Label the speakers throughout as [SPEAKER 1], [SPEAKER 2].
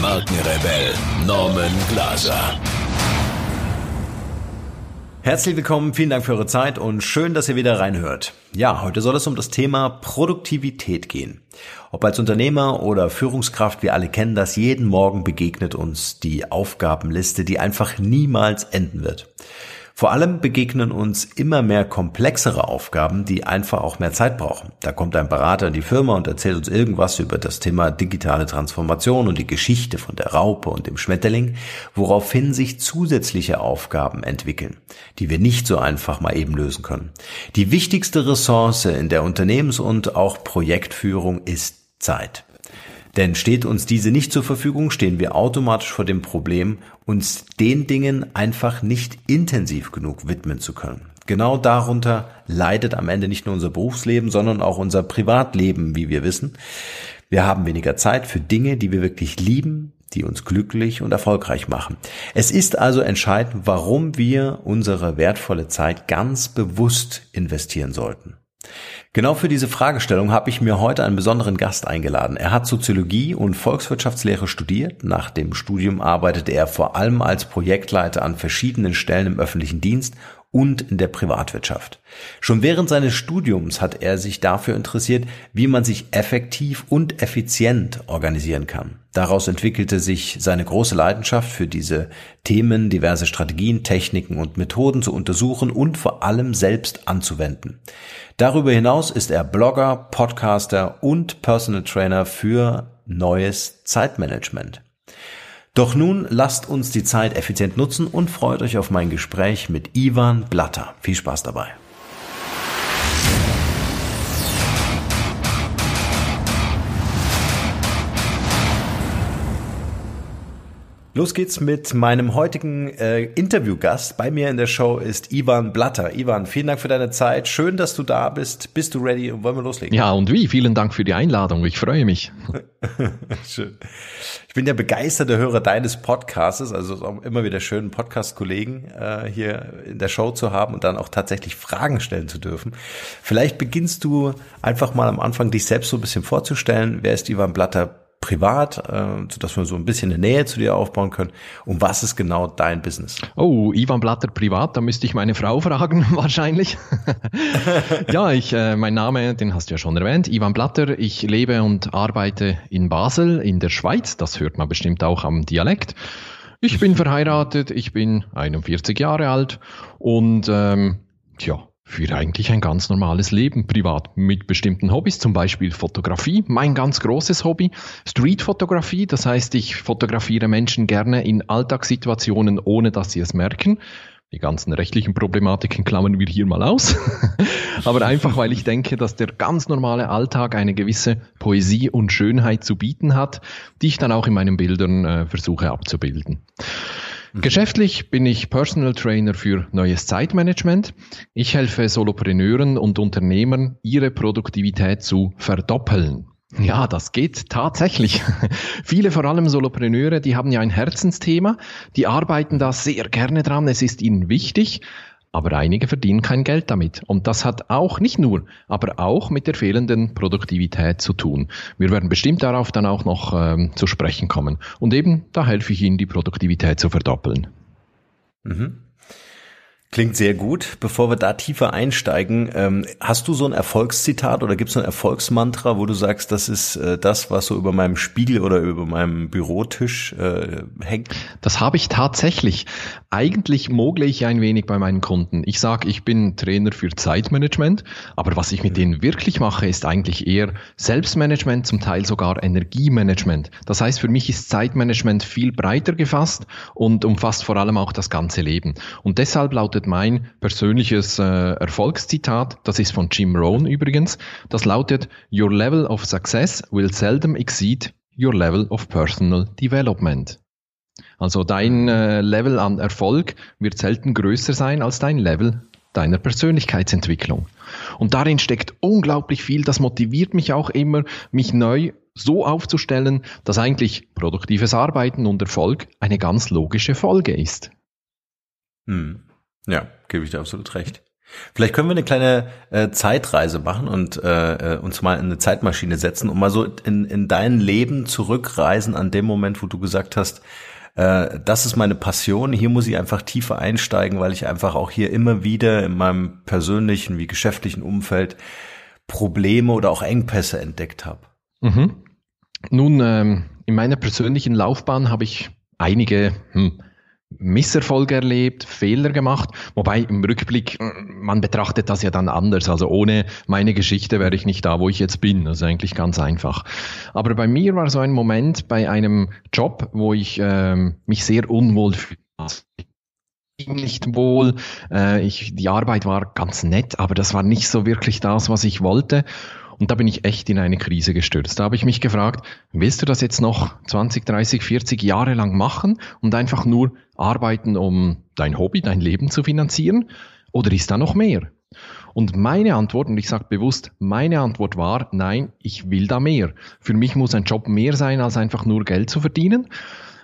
[SPEAKER 1] Markenrebell Norman Glaser.
[SPEAKER 2] Herzlich willkommen, vielen Dank für eure Zeit und schön, dass ihr wieder reinhört. Ja, heute soll es um das Thema Produktivität gehen. Ob als Unternehmer oder Führungskraft, wir alle kennen das, jeden Morgen begegnet uns die Aufgabenliste, die einfach niemals enden wird. Vor allem begegnen uns immer mehr komplexere Aufgaben, die einfach auch mehr Zeit brauchen. Da kommt ein Berater in die Firma und erzählt uns irgendwas über das Thema digitale Transformation und die Geschichte von der Raupe und dem Schmetterling, woraufhin sich zusätzliche Aufgaben entwickeln, die wir nicht so einfach mal eben lösen können. Die wichtigste Ressource in der Unternehmens- und auch Projektführung ist Zeit. Denn steht uns diese nicht zur Verfügung, stehen wir automatisch vor dem Problem, uns den Dingen einfach nicht intensiv genug widmen zu können. Genau darunter leidet am Ende nicht nur unser Berufsleben, sondern auch unser Privatleben, wie wir wissen. Wir haben weniger Zeit für Dinge, die wir wirklich lieben, die uns glücklich und erfolgreich machen. Es ist also entscheidend, warum wir unsere wertvolle Zeit ganz bewusst investieren sollten. Genau für diese Fragestellung habe ich mir heute einen besonderen Gast eingeladen. Er hat Soziologie und Volkswirtschaftslehre studiert. Nach dem Studium arbeitete er vor allem als Projektleiter an verschiedenen Stellen im öffentlichen Dienst und in der Privatwirtschaft. Schon während seines Studiums hat er sich dafür interessiert, wie man sich effektiv und effizient organisieren kann. Daraus entwickelte sich seine große Leidenschaft für diese Themen, diverse Strategien, Techniken und Methoden zu untersuchen und vor allem selbst anzuwenden. Darüber hinaus ist er Blogger, Podcaster und Personal Trainer für neues Zeitmanagement. Doch nun lasst uns die Zeit effizient nutzen und freut euch auf mein Gespräch mit Ivan Blatter. Viel Spaß dabei. Los geht's mit meinem heutigen äh, Interviewgast. Bei mir in der Show ist Ivan Blatter. Ivan, vielen Dank für deine Zeit. Schön, dass du da bist. Bist du ready und wollen wir loslegen?
[SPEAKER 3] Ja, und wie? Vielen Dank für die Einladung. Ich freue mich.
[SPEAKER 2] schön. Ich bin ja begeisterter Hörer deines Podcasts, also auch immer wieder schön, Podcast-Kollegen äh, hier in der Show zu haben und dann auch tatsächlich Fragen stellen zu dürfen. Vielleicht beginnst du einfach mal am Anfang dich selbst so ein bisschen vorzustellen. Wer ist Ivan Blatter? Privat, äh, sodass wir so ein bisschen eine Nähe zu dir aufbauen können. Und was ist genau dein Business?
[SPEAKER 3] Oh, Ivan Blatter privat, da müsste ich meine Frau fragen, wahrscheinlich. ja, ich, äh, mein Name, den hast du ja schon erwähnt, Ivan Blatter. Ich lebe und arbeite in Basel in der Schweiz. Das hört man bestimmt auch am Dialekt. Ich bin verheiratet, ich bin 41 Jahre alt und ähm, tja, führe eigentlich ein ganz normales Leben privat mit bestimmten Hobbys, zum Beispiel Fotografie, mein ganz großes Hobby, Streetfotografie, das heißt, ich fotografiere Menschen gerne in Alltagssituationen, ohne dass sie es merken. Die ganzen rechtlichen Problematiken klammern wir hier mal aus. Aber einfach, weil ich denke, dass der ganz normale Alltag eine gewisse Poesie und Schönheit zu bieten hat, die ich dann auch in meinen Bildern äh, versuche abzubilden. Mhm. Geschäftlich bin ich Personal Trainer für neues Zeitmanagement. Ich helfe Solopreneuren und Unternehmern, ihre Produktivität zu verdoppeln. Ja, das geht tatsächlich. Viele, vor allem Solopreneure, die haben ja ein Herzensthema, die arbeiten da sehr gerne dran, es ist ihnen wichtig, aber einige verdienen kein Geld damit. Und das hat auch nicht nur, aber auch mit der fehlenden Produktivität zu tun. Wir werden bestimmt darauf dann auch noch ähm, zu sprechen kommen. Und eben, da helfe ich Ihnen, die Produktivität zu verdoppeln.
[SPEAKER 2] Mhm. Klingt sehr gut. Bevor wir da tiefer einsteigen, ähm, hast du so ein Erfolgszitat oder gibt es ein Erfolgsmantra, wo du sagst, das ist äh, das, was so über meinem Spiegel oder über meinem Bürotisch äh, hängt?
[SPEAKER 3] Das habe ich tatsächlich. Eigentlich mogle ich ein wenig bei meinen Kunden. Ich sage, ich bin Trainer für Zeitmanagement, aber was ich mit denen wirklich mache, ist eigentlich eher Selbstmanagement, zum Teil sogar Energiemanagement. Das heißt, für mich ist Zeitmanagement viel breiter gefasst und umfasst vor allem auch das ganze Leben. Und deshalb lautet lautet mein persönliches äh, Erfolgszitat, das ist von Jim Rohn übrigens, das lautet, Your level of success will seldom exceed your level of personal development. Also dein äh, Level an Erfolg wird selten größer sein als dein Level deiner Persönlichkeitsentwicklung. Und darin steckt unglaublich viel. Das motiviert mich auch immer, mich neu so aufzustellen, dass eigentlich produktives Arbeiten und Erfolg eine ganz logische Folge ist.
[SPEAKER 2] Hm. Ja, gebe ich dir absolut recht. Vielleicht können wir eine kleine äh, Zeitreise machen und äh, äh, uns mal in eine Zeitmaschine setzen und mal so in, in dein Leben zurückreisen an dem Moment, wo du gesagt hast, äh, das ist meine Passion, hier muss ich einfach tiefer einsteigen, weil ich einfach auch hier immer wieder in meinem persönlichen wie geschäftlichen Umfeld Probleme oder auch Engpässe entdeckt habe.
[SPEAKER 3] Mhm. Nun, ähm, in meiner persönlichen Laufbahn habe ich einige hm, Misserfolge erlebt, Fehler gemacht, wobei im Rückblick, man betrachtet das ja dann anders. Also ohne meine Geschichte wäre ich nicht da, wo ich jetzt bin. Also eigentlich ganz einfach. Aber bei mir war so ein Moment bei einem Job, wo ich ähm, mich sehr unwohl fühlte nicht wohl. Äh, ich, die Arbeit war ganz nett, aber das war nicht so wirklich das, was ich wollte. Und da bin ich echt in eine Krise gestürzt. Da habe ich mich gefragt, willst du das jetzt noch 20, 30, 40 Jahre lang machen und einfach nur arbeiten, um dein Hobby, dein Leben zu finanzieren? Oder ist da noch mehr? Und meine Antwort, und ich sage bewusst, meine Antwort war, nein, ich will da mehr. Für mich muss ein Job mehr sein, als einfach nur Geld zu verdienen.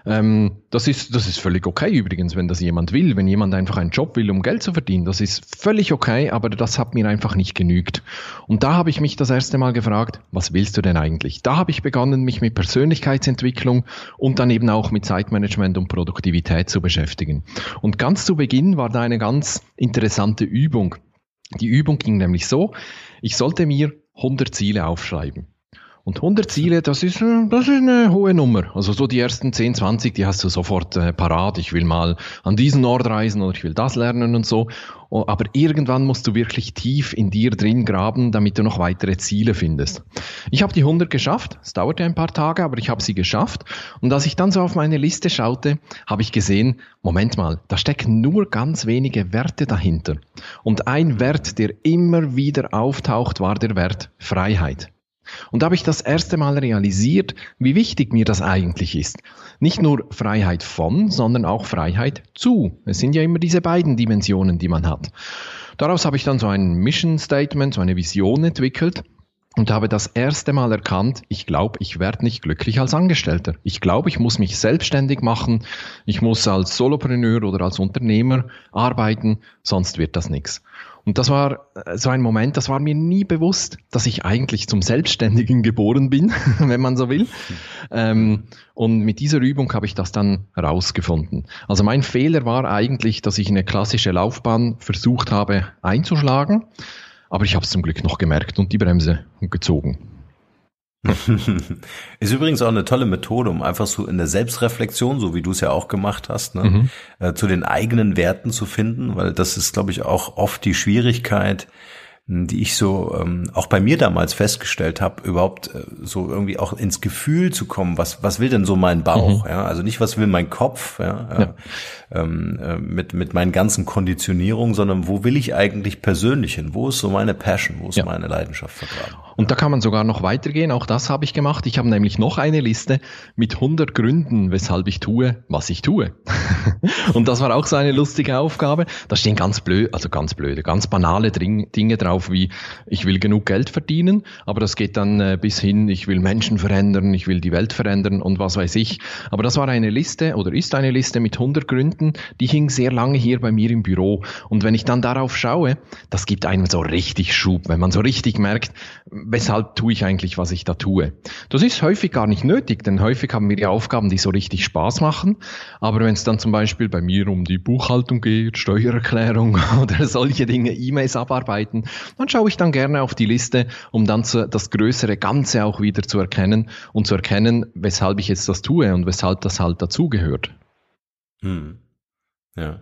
[SPEAKER 3] Ähm, das, ist, das ist völlig okay übrigens, wenn das jemand will. Wenn jemand einfach einen Job will, um Geld zu verdienen, das ist völlig okay, aber das hat mir einfach nicht genügt. Und da habe ich mich das erste Mal gefragt, was willst du denn eigentlich? Da habe ich begonnen, mich mit Persönlichkeitsentwicklung und dann eben auch mit Zeitmanagement und Produktivität zu beschäftigen. Und ganz zu Beginn war da eine ganz interessante Übung. Die Übung ging nämlich so, ich sollte mir 100 Ziele aufschreiben. Und 100 Ziele, das ist, das ist eine hohe Nummer. Also so die ersten 10, 20, die hast du sofort äh, parat. Ich will mal an diesen Ort reisen oder ich will das lernen und so. Oh, aber irgendwann musst du wirklich tief in dir drin graben, damit du noch weitere Ziele findest. Ich habe die 100 geschafft. Es dauerte ein paar Tage, aber ich habe sie geschafft. Und als ich dann so auf meine Liste schaute, habe ich gesehen, Moment mal, da stecken nur ganz wenige Werte dahinter. Und ein Wert, der immer wieder auftaucht, war der Wert Freiheit. Und da habe ich das erste Mal realisiert, wie wichtig mir das eigentlich ist. Nicht nur Freiheit von, sondern auch Freiheit zu. Es sind ja immer diese beiden Dimensionen, die man hat. Daraus habe ich dann so ein Mission Statement, so eine Vision entwickelt und habe das erste Mal erkannt, ich glaube, ich werde nicht glücklich als Angestellter. Ich glaube, ich muss mich selbstständig machen, ich muss als Solopreneur oder als Unternehmer arbeiten, sonst wird das nichts. Und das war äh, so ein Moment, das war mir nie bewusst, dass ich eigentlich zum Selbstständigen geboren bin, wenn man so will. Ähm, und mit dieser Übung habe ich das dann rausgefunden. Also mein Fehler war eigentlich, dass ich eine klassische Laufbahn versucht habe einzuschlagen, aber ich habe es zum Glück noch gemerkt und die Bremse gezogen.
[SPEAKER 2] Ist übrigens auch eine tolle Methode, um einfach so in der Selbstreflexion, so wie du es ja auch gemacht hast, ne, mhm. äh, zu den eigenen Werten zu finden, weil das ist, glaube ich, auch oft die Schwierigkeit, die ich so ähm, auch bei mir damals festgestellt habe, überhaupt äh, so irgendwie auch ins Gefühl zu kommen, was was will denn so mein Bauch, mhm. ja, also nicht was will mein Kopf, ja, ja. Ähm, äh, mit mit meinen ganzen Konditionierungen, sondern wo will ich eigentlich persönlich hin, wo ist so meine Passion, wo ist ja. meine Leidenschaft vergraben.
[SPEAKER 3] Und da kann man sogar noch weitergehen, auch das habe ich gemacht. Ich habe nämlich noch eine Liste mit 100 Gründen, weshalb ich tue, was ich tue. und das war auch so eine lustige Aufgabe. Da stehen ganz blöd, also ganz blöde, ganz banale Dinge drauf, wie ich will genug Geld verdienen, aber das geht dann äh, bis hin, ich will Menschen verändern, ich will die Welt verändern und was weiß ich. Aber das war eine Liste oder ist eine Liste mit 100 Gründen, die hing sehr lange hier bei mir im Büro. Und wenn ich dann darauf schaue, das gibt einem so richtig Schub, wenn man so richtig merkt, weshalb tue ich eigentlich, was ich da tue. Das ist häufig gar nicht nötig, denn häufig haben wir die Aufgaben, die so richtig Spaß machen. Aber wenn es dann zum Beispiel bei mir um die Buchhaltung geht, Steuererklärung oder solche Dinge, E-Mails abarbeiten, dann schaue ich dann gerne auf die Liste, um dann zu, das größere Ganze auch wieder zu erkennen und zu erkennen, weshalb ich jetzt das tue und weshalb das halt dazugehört. Hm.
[SPEAKER 2] Ja.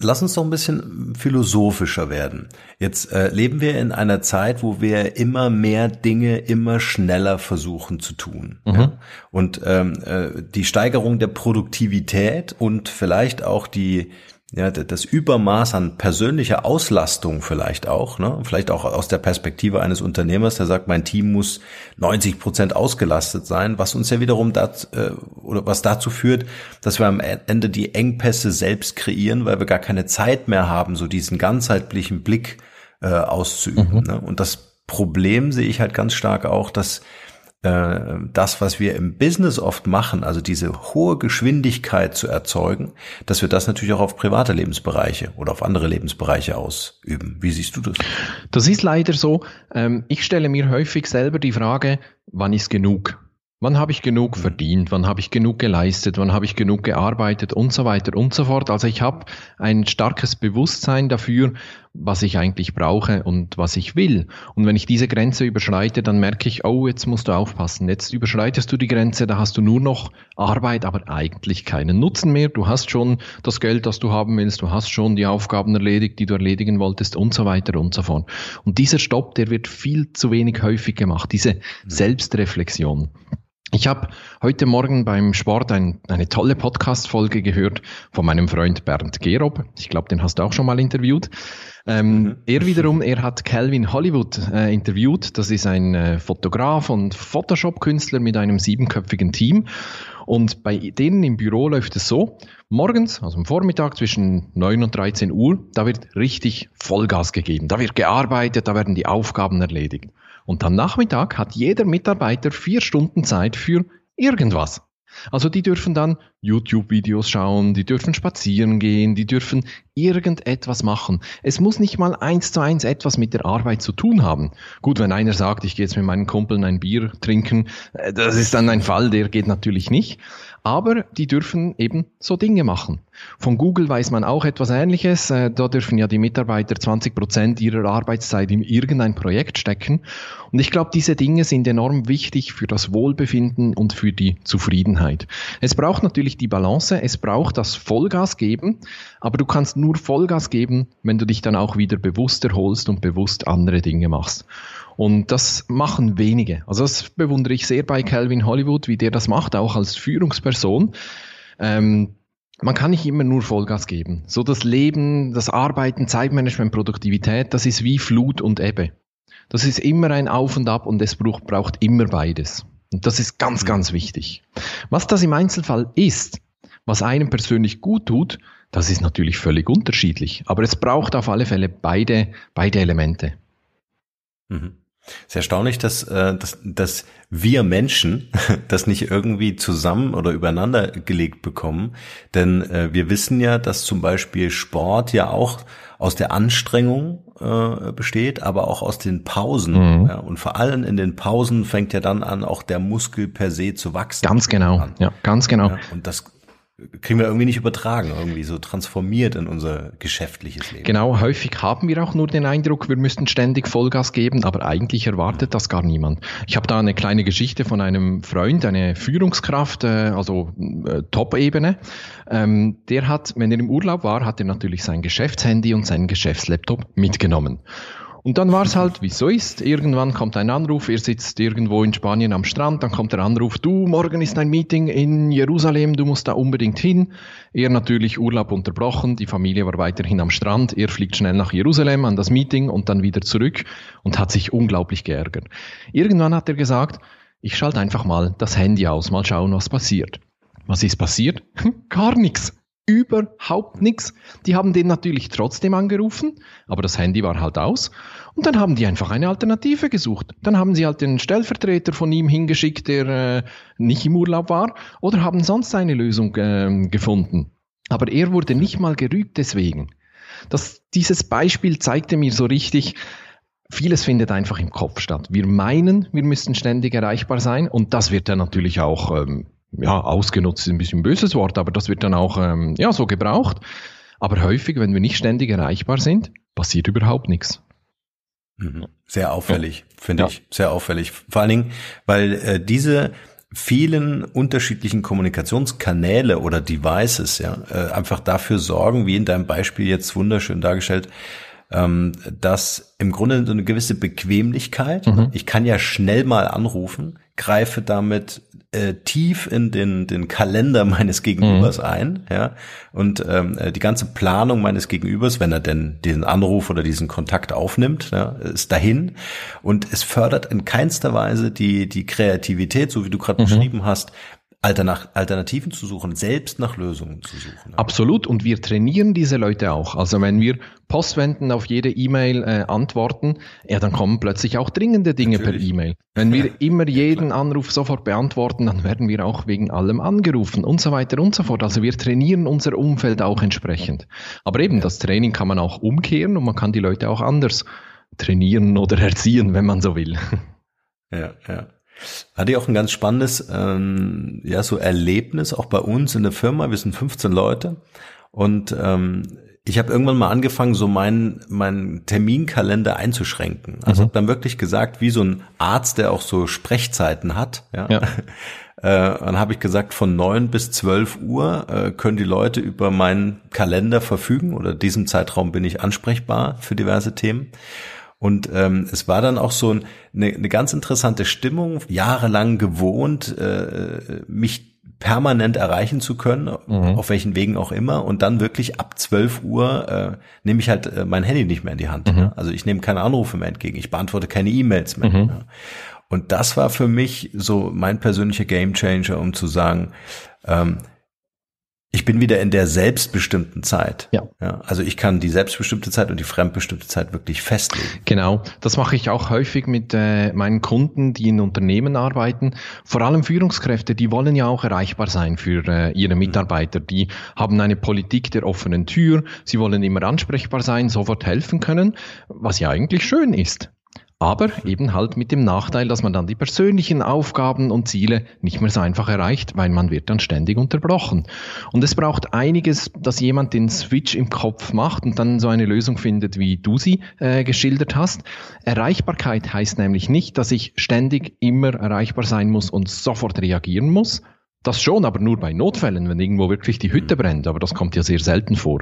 [SPEAKER 2] Lass uns doch ein bisschen philosophischer werden. Jetzt äh, leben wir in einer Zeit, wo wir immer mehr Dinge immer schneller versuchen zu tun. Mhm. Ja? Und ähm, äh, die Steigerung der Produktivität und vielleicht auch die ja, das Übermaß an persönlicher Auslastung vielleicht auch, ne? vielleicht auch aus der Perspektive eines Unternehmers, der sagt, mein Team muss 90 Prozent ausgelastet sein, was uns ja wiederum dat, äh, oder was dazu führt, dass wir am Ende die Engpässe selbst kreieren, weil wir gar keine Zeit mehr haben, so diesen ganzheitlichen Blick äh, auszuüben. Mhm. Ne? Und das Problem sehe ich halt ganz stark auch, dass das, was wir im Business oft machen, also diese hohe Geschwindigkeit zu erzeugen, dass wir das natürlich auch auf private Lebensbereiche oder auf andere Lebensbereiche ausüben. Wie siehst du das?
[SPEAKER 3] Das ist leider so. Ähm, ich stelle mir häufig selber die Frage, wann ist genug? Wann habe ich genug mhm. verdient? Wann habe ich genug geleistet? Wann habe ich genug gearbeitet? Und so weiter und so fort. Also ich habe ein starkes Bewusstsein dafür, was ich eigentlich brauche und was ich will. Und wenn ich diese Grenze überschreite, dann merke ich, oh, jetzt musst du aufpassen. Jetzt überschreitest du die Grenze, da hast du nur noch Arbeit, aber eigentlich keinen Nutzen mehr. Du hast schon das Geld, das du haben willst. Du hast schon die Aufgaben erledigt, die du erledigen wolltest und so weiter und so fort. Und dieser Stopp, der wird viel zu wenig häufig gemacht. Diese mhm. Selbstreflexion. Ich habe heute Morgen beim Sport ein, eine tolle Podcast-Folge gehört von meinem Freund Bernd Gerob. Ich glaube, den hast du auch schon mal interviewt. Ähm, mhm. Er wiederum, er hat Calvin Hollywood äh, interviewt. Das ist ein äh, Fotograf und Photoshop-Künstler mit einem siebenköpfigen Team. Und bei denen im Büro läuft es so, morgens, also am Vormittag zwischen 9 und 13 Uhr, da wird richtig Vollgas gegeben. Da wird gearbeitet, da werden die Aufgaben erledigt. Und am Nachmittag hat jeder Mitarbeiter vier Stunden Zeit für irgendwas. Also die dürfen dann YouTube-Videos schauen, die dürfen spazieren gehen, die dürfen irgendetwas machen. Es muss nicht mal eins zu eins etwas mit der Arbeit zu tun haben. Gut, wenn einer sagt, ich gehe jetzt mit meinen Kumpeln ein Bier trinken, äh, das ist dann ein Fall, der geht natürlich nicht. Aber die dürfen eben so Dinge machen. Von Google weiß man auch etwas Ähnliches. Äh, da dürfen ja die Mitarbeiter 20 Prozent ihrer Arbeitszeit in irgendein Projekt stecken. Und ich glaube, diese Dinge sind enorm wichtig für das Wohlbefinden und für die Zufriedenheit. Es braucht natürlich die Balance, es braucht das Vollgas geben, aber du kannst nur Vollgas geben, wenn du dich dann auch wieder bewusst erholst und bewusst andere Dinge machst. Und das machen wenige. Also das bewundere ich sehr bei Calvin Hollywood, wie der das macht, auch als Führungsperson. Ähm, man kann nicht immer nur Vollgas geben. So das Leben, das Arbeiten, Zeitmanagement, Produktivität, das ist wie Flut und Ebbe. Das ist immer ein Auf und Ab und es braucht, braucht immer beides. Und das ist ganz, mhm. ganz wichtig. Was das im Einzelfall ist, was einem persönlich gut tut, das ist natürlich völlig unterschiedlich. Aber es braucht auf alle Fälle beide, beide Elemente.
[SPEAKER 2] Mhm. Es ist erstaunlich, dass, äh, dass, dass wir Menschen das nicht irgendwie zusammen oder übereinander gelegt bekommen. Denn äh, wir wissen ja, dass zum Beispiel Sport ja auch aus der Anstrengung äh, besteht, aber auch aus den Pausen. Mhm. Ja, und vor allem in den Pausen fängt ja dann an, auch der Muskel per se zu wachsen.
[SPEAKER 3] Ganz genau, an. ja, ganz genau. Ja,
[SPEAKER 2] und das kriegen wir irgendwie nicht übertragen, irgendwie so transformiert in unser geschäftliches Leben.
[SPEAKER 3] Genau, häufig haben wir auch nur den Eindruck, wir müssten ständig Vollgas geben, aber eigentlich erwartet das gar niemand. Ich habe da eine kleine Geschichte von einem Freund, eine Führungskraft, äh, also äh, Top-Ebene. Ähm, der hat, wenn er im Urlaub war, hat er natürlich sein Geschäftshandy und seinen Geschäftslaptop mitgenommen. Und dann war es halt, wie so ist. Irgendwann kommt ein Anruf, ihr sitzt irgendwo in Spanien am Strand, dann kommt der Anruf, du, morgen ist ein Meeting in Jerusalem, du musst da unbedingt hin. Er natürlich Urlaub unterbrochen, die Familie war weiterhin am Strand, er fliegt schnell nach Jerusalem an das Meeting und dann wieder zurück und hat sich unglaublich geärgert. Irgendwann hat er gesagt, ich schalte einfach mal das Handy aus, mal schauen, was passiert. Was ist passiert? Gar nichts überhaupt nichts. Die haben den natürlich trotzdem angerufen, aber das Handy war halt aus. Und dann haben die einfach eine Alternative gesucht. Dann haben sie halt den Stellvertreter von ihm hingeschickt, der äh, nicht im Urlaub war, oder haben sonst eine Lösung äh, gefunden. Aber er wurde nicht mal gerügt deswegen. Das, dieses Beispiel zeigte mir so richtig, vieles findet einfach im Kopf statt. Wir meinen, wir müssten ständig erreichbar sein und das wird dann natürlich auch ähm, ja, ausgenutzt ist ein bisschen ein böses Wort, aber das wird dann auch ähm, ja, so gebraucht. Aber häufig, wenn wir nicht ständig erreichbar sind, passiert überhaupt nichts.
[SPEAKER 2] Mhm. Sehr auffällig, ja. finde ja. ich. Sehr auffällig. Vor allen Dingen, weil äh, diese vielen unterschiedlichen Kommunikationskanäle oder Devices ja äh, einfach dafür sorgen, wie in deinem Beispiel jetzt wunderschön dargestellt, ähm, dass im Grunde so eine gewisse Bequemlichkeit, mhm. ich kann ja schnell mal anrufen, greife damit äh, tief in den, den Kalender meines Gegenübers mhm. ein, ja, und ähm, äh, die ganze Planung meines Gegenübers, wenn er denn diesen Anruf oder diesen Kontakt aufnimmt, ja, ist dahin und es fördert in keinster Weise die die Kreativität, so wie du gerade mhm. beschrieben hast, Alternativen zu suchen, selbst nach Lösungen zu suchen.
[SPEAKER 3] Absolut. Und wir trainieren diese Leute auch. Also wenn wir Postwenden auf jede E-Mail äh, antworten, ja, dann kommen plötzlich auch dringende Dinge Natürlich. per E-Mail. Wenn wir immer jeden Anruf sofort beantworten, dann werden wir auch wegen allem angerufen und so weiter und so fort. Also wir trainieren unser Umfeld auch entsprechend. Aber eben, das Training kann man auch umkehren und man kann die Leute auch anders trainieren oder erziehen, wenn man so will.
[SPEAKER 2] Ja, ja. Hatte ich auch ein ganz spannendes, ähm, ja, so Erlebnis, auch bei uns in der Firma. Wir sind 15 Leute und ähm, ich habe irgendwann mal angefangen, so meinen meinen Terminkalender einzuschränken. Also mhm. habe dann wirklich gesagt, wie so ein Arzt, der auch so Sprechzeiten hat. Ja. ja. Äh, dann habe ich gesagt, von neun bis zwölf Uhr äh, können die Leute über meinen Kalender verfügen oder diesem Zeitraum bin ich ansprechbar für diverse Themen. Und ähm, es war dann auch so eine, eine ganz interessante Stimmung, jahrelang gewohnt, äh, mich permanent erreichen zu können, mhm. auf welchen Wegen auch immer. Und dann wirklich ab 12 Uhr äh, nehme ich halt äh, mein Handy nicht mehr in die Hand. Mhm. Ja? Also ich nehme keine Anrufe mehr entgegen, ich beantworte keine E-Mails mehr. Mhm. Ja? Und das war für mich so mein persönlicher Gamechanger, um zu sagen, ähm, ich bin wieder in der selbstbestimmten Zeit. Ja. ja. Also ich kann die selbstbestimmte Zeit und die fremdbestimmte Zeit wirklich festlegen.
[SPEAKER 3] Genau, das mache ich auch häufig mit äh, meinen Kunden, die in Unternehmen arbeiten. Vor allem Führungskräfte, die wollen ja auch erreichbar sein für äh, ihre Mitarbeiter. Die haben eine Politik der offenen Tür. Sie wollen immer ansprechbar sein, sofort helfen können, was ja eigentlich schön ist. Aber eben halt mit dem Nachteil, dass man dann die persönlichen Aufgaben und Ziele nicht mehr so einfach erreicht, weil man wird dann ständig unterbrochen. Und es braucht einiges, dass jemand den Switch im Kopf macht und dann so eine Lösung findet, wie du sie äh, geschildert hast. Erreichbarkeit heißt nämlich nicht, dass ich ständig immer erreichbar sein muss und sofort reagieren muss, das schon, aber nur bei Notfällen, wenn irgendwo wirklich die Hütte brennt, aber das kommt ja sehr selten vor.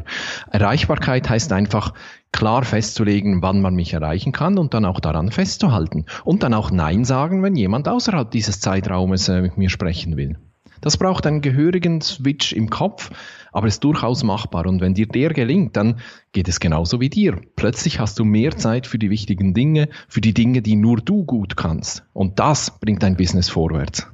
[SPEAKER 3] Erreichbarkeit heißt einfach klar festzulegen, wann man mich erreichen kann und dann auch daran festzuhalten. Und dann auch Nein sagen, wenn jemand außerhalb dieses Zeitraumes äh, mit mir sprechen will. Das braucht einen gehörigen Switch im Kopf, aber ist durchaus machbar. Und wenn dir der gelingt, dann geht es genauso wie dir. Plötzlich hast du mehr Zeit für die wichtigen Dinge, für die Dinge, die nur du gut kannst. Und das bringt dein Business vorwärts.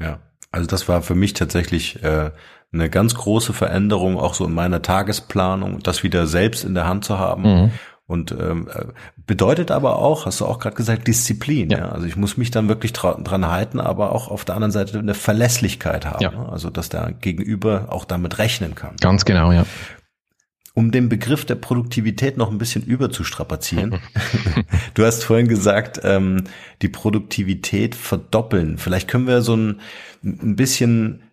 [SPEAKER 2] Ja. Also das war für mich tatsächlich äh, eine ganz große Veränderung, auch so in meiner Tagesplanung, das wieder selbst in der Hand zu haben. Mhm. Und ähm, äh, bedeutet aber auch, hast du auch gerade gesagt, Disziplin. Ja. ja. Also ich muss mich dann wirklich dran halten, aber auch auf der anderen Seite eine Verlässlichkeit haben. Ja. Ne? Also dass der Gegenüber auch damit rechnen kann.
[SPEAKER 3] Ganz genau, ja
[SPEAKER 2] um den Begriff der Produktivität noch ein bisschen überzustrapazieren. du hast vorhin gesagt, ähm, die Produktivität verdoppeln. Vielleicht können wir so ein, ein bisschen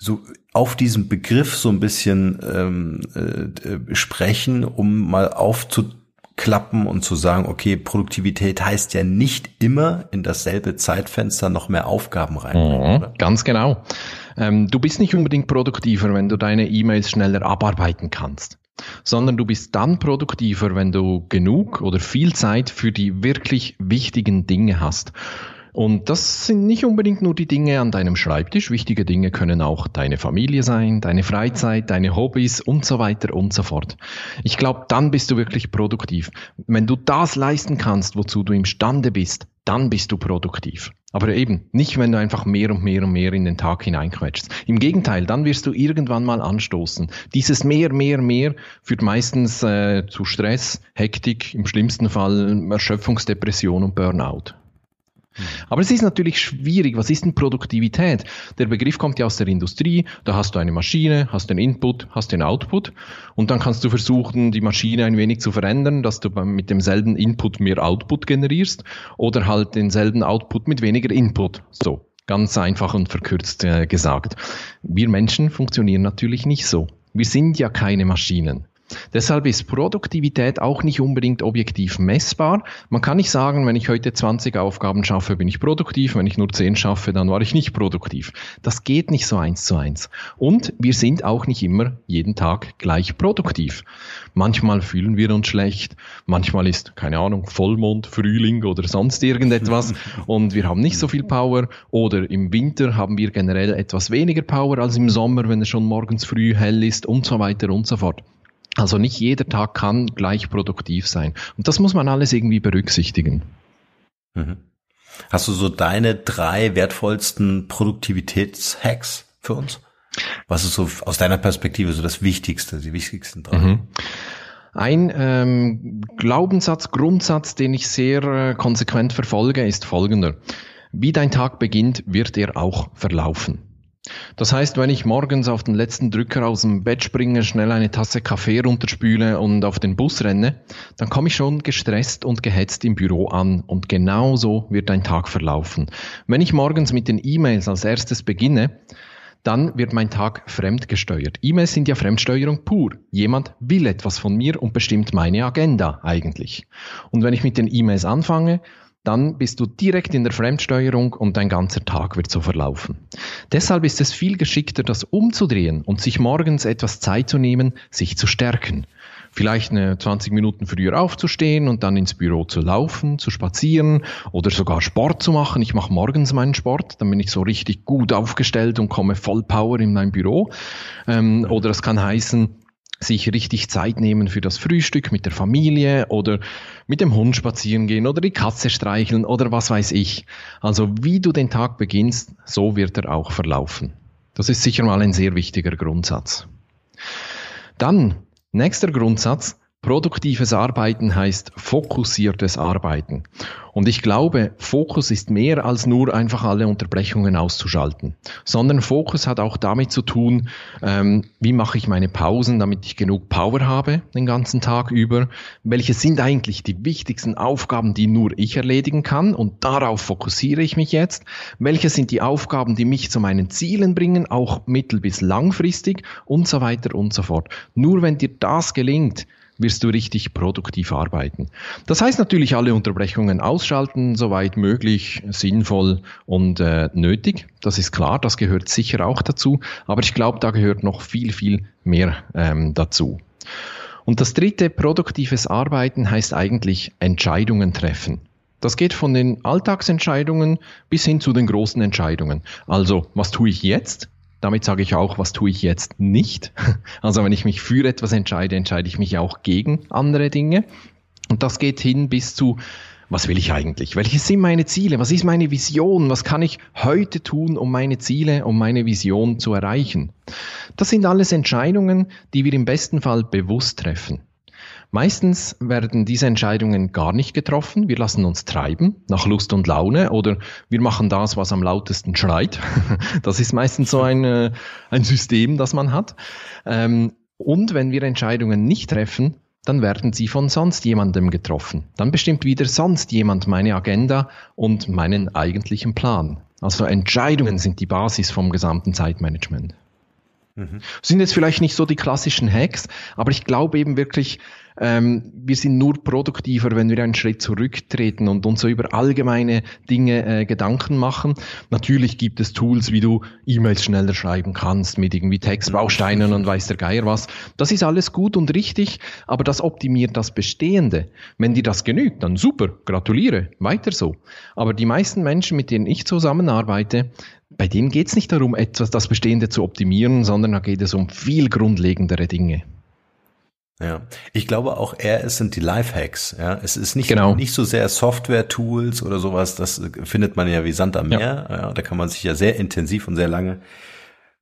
[SPEAKER 2] so auf diesen Begriff so ein bisschen ähm, äh, sprechen, um mal aufzuklappen und zu sagen, okay, Produktivität heißt ja nicht immer in dasselbe Zeitfenster noch mehr Aufgaben rein.
[SPEAKER 3] Mhm, ganz genau. Ähm, du bist nicht unbedingt produktiver, wenn du deine E-Mails schneller abarbeiten kannst sondern du bist dann produktiver, wenn du genug oder viel Zeit für die wirklich wichtigen Dinge hast. Und das sind nicht unbedingt nur die Dinge an deinem Schreibtisch. Wichtige Dinge können auch deine Familie sein, deine Freizeit, deine Hobbys und so weiter und so fort. Ich glaube, dann bist du wirklich produktiv. Wenn du das leisten kannst, wozu du imstande bist, dann bist du produktiv. Aber eben nicht, wenn du einfach mehr und mehr und mehr in den Tag hineinquetschst. Im Gegenteil, dann wirst du irgendwann mal anstoßen. Dieses mehr, mehr, mehr führt meistens äh, zu Stress, Hektik, im schlimmsten Fall Erschöpfungsdepression und Burnout. Aber es ist natürlich schwierig. Was ist denn Produktivität? Der Begriff kommt ja aus der Industrie. Da hast du eine Maschine, hast den Input, hast den Output. Und dann kannst du versuchen, die Maschine ein wenig zu verändern, dass du mit demselben Input mehr Output generierst oder halt denselben Output mit weniger Input. So. Ganz einfach und verkürzt äh, gesagt. Wir Menschen funktionieren natürlich nicht so. Wir sind ja keine Maschinen. Deshalb ist Produktivität auch nicht unbedingt objektiv messbar. Man kann nicht sagen, wenn ich heute 20 Aufgaben schaffe, bin ich produktiv, wenn ich nur 10 schaffe, dann war ich nicht produktiv. Das geht nicht so eins zu eins. Und wir sind auch nicht immer jeden Tag gleich produktiv. Manchmal fühlen wir uns schlecht, manchmal ist, keine Ahnung, Vollmond, Frühling oder sonst irgendetwas und wir haben nicht so viel Power oder im Winter haben wir generell etwas weniger Power als im Sommer, wenn es schon morgens früh hell ist und so weiter und so fort. Also nicht jeder Tag kann gleich produktiv sein. Und das muss man alles irgendwie berücksichtigen.
[SPEAKER 2] Mhm. Hast du so deine drei wertvollsten Produktivitätshacks für uns? Was ist so aus deiner Perspektive so das Wichtigste, die wichtigsten drei? Mhm.
[SPEAKER 3] Ein ähm, Glaubenssatz, Grundsatz, den ich sehr äh, konsequent verfolge, ist folgender. Wie dein Tag beginnt, wird er auch verlaufen. Das heißt, wenn ich morgens auf den letzten Drücker aus dem Bett springe, schnell eine Tasse Kaffee runterspüle und auf den Bus renne, dann komme ich schon gestresst und gehetzt im Büro an und genau so wird ein Tag verlaufen. Wenn ich morgens mit den E-Mails als erstes beginne, dann wird mein Tag fremdgesteuert. E-Mails sind ja Fremdsteuerung pur. Jemand will etwas von mir und bestimmt meine Agenda eigentlich. Und wenn ich mit den E-Mails anfange, dann bist du direkt in der Fremdsteuerung und dein ganzer Tag wird so verlaufen. Deshalb ist es viel geschickter, das umzudrehen und sich morgens etwas Zeit zu nehmen, sich zu stärken. Vielleicht eine 20 Minuten früher aufzustehen und dann ins Büro zu laufen, zu spazieren oder sogar Sport zu machen. Ich mache morgens meinen Sport, dann bin ich so richtig gut aufgestellt und komme voll Power in mein Büro. Ähm, oder es kann heißen, sich richtig Zeit nehmen für das Frühstück mit der Familie oder mit dem Hund spazieren gehen oder die Katze streicheln oder was weiß ich. Also wie du den Tag beginnst, so wird er auch verlaufen. Das ist sicher mal ein sehr wichtiger Grundsatz. Dann, nächster Grundsatz, Produktives Arbeiten heißt fokussiertes Arbeiten. Und ich glaube, Fokus ist mehr als nur einfach alle Unterbrechungen auszuschalten, sondern Fokus hat auch damit zu tun, ähm, wie mache ich meine Pausen, damit ich genug Power habe den ganzen Tag über, welche sind eigentlich die wichtigsten Aufgaben, die nur ich erledigen kann und darauf fokussiere ich mich jetzt, welche sind die Aufgaben, die mich zu meinen Zielen bringen, auch mittel- bis langfristig und so weiter und so fort. Nur wenn dir das gelingt, wirst du richtig produktiv arbeiten. Das heißt natürlich alle Unterbrechungen ausschalten, soweit möglich, sinnvoll und äh, nötig. Das ist klar, das gehört sicher auch dazu, aber ich glaube, da gehört noch viel, viel mehr ähm, dazu. Und das dritte, produktives Arbeiten heißt eigentlich Entscheidungen treffen. Das geht von den Alltagsentscheidungen bis hin zu den großen Entscheidungen. Also, was tue ich jetzt? Damit sage ich auch, was tue ich jetzt nicht. Also wenn ich mich für etwas entscheide, entscheide ich mich auch gegen andere Dinge. Und das geht hin bis zu, was will ich eigentlich? Welche sind meine Ziele? Was ist meine Vision? Was kann ich heute tun, um meine Ziele, um meine Vision zu erreichen? Das sind alles Entscheidungen, die wir im besten Fall bewusst treffen. Meistens werden diese Entscheidungen gar nicht getroffen. Wir lassen uns treiben nach Lust und Laune oder wir machen das, was am lautesten schreit. Das ist meistens so ein, äh, ein System, das man hat. Ähm, und wenn wir Entscheidungen nicht treffen, dann werden sie von sonst jemandem getroffen. Dann bestimmt wieder sonst jemand meine Agenda und meinen eigentlichen Plan. Also Entscheidungen sind die Basis vom gesamten Zeitmanagement. Mhm. Sind jetzt vielleicht nicht so die klassischen Hacks, aber ich glaube eben wirklich, ähm, wir sind nur produktiver, wenn wir einen Schritt zurücktreten und uns so über allgemeine Dinge äh, Gedanken machen. Natürlich gibt es Tools, wie du E-Mails schneller schreiben kannst mit irgendwie Textbausteinen und weiß der Geier was. Das ist alles gut und richtig, aber das optimiert das Bestehende. Wenn dir das genügt, dann super, gratuliere, weiter so. Aber die meisten Menschen, mit denen ich zusammenarbeite, bei denen geht es nicht darum, etwas das Bestehende zu optimieren, sondern da geht es um viel grundlegendere Dinge.
[SPEAKER 2] Ja, ich glaube auch eher, es sind die Lifehacks. Ja, es ist nicht genau. nicht so sehr Software-Tools oder sowas. Das findet man ja wie Sand am Meer. Ja. ja. da kann man sich ja sehr intensiv und sehr lange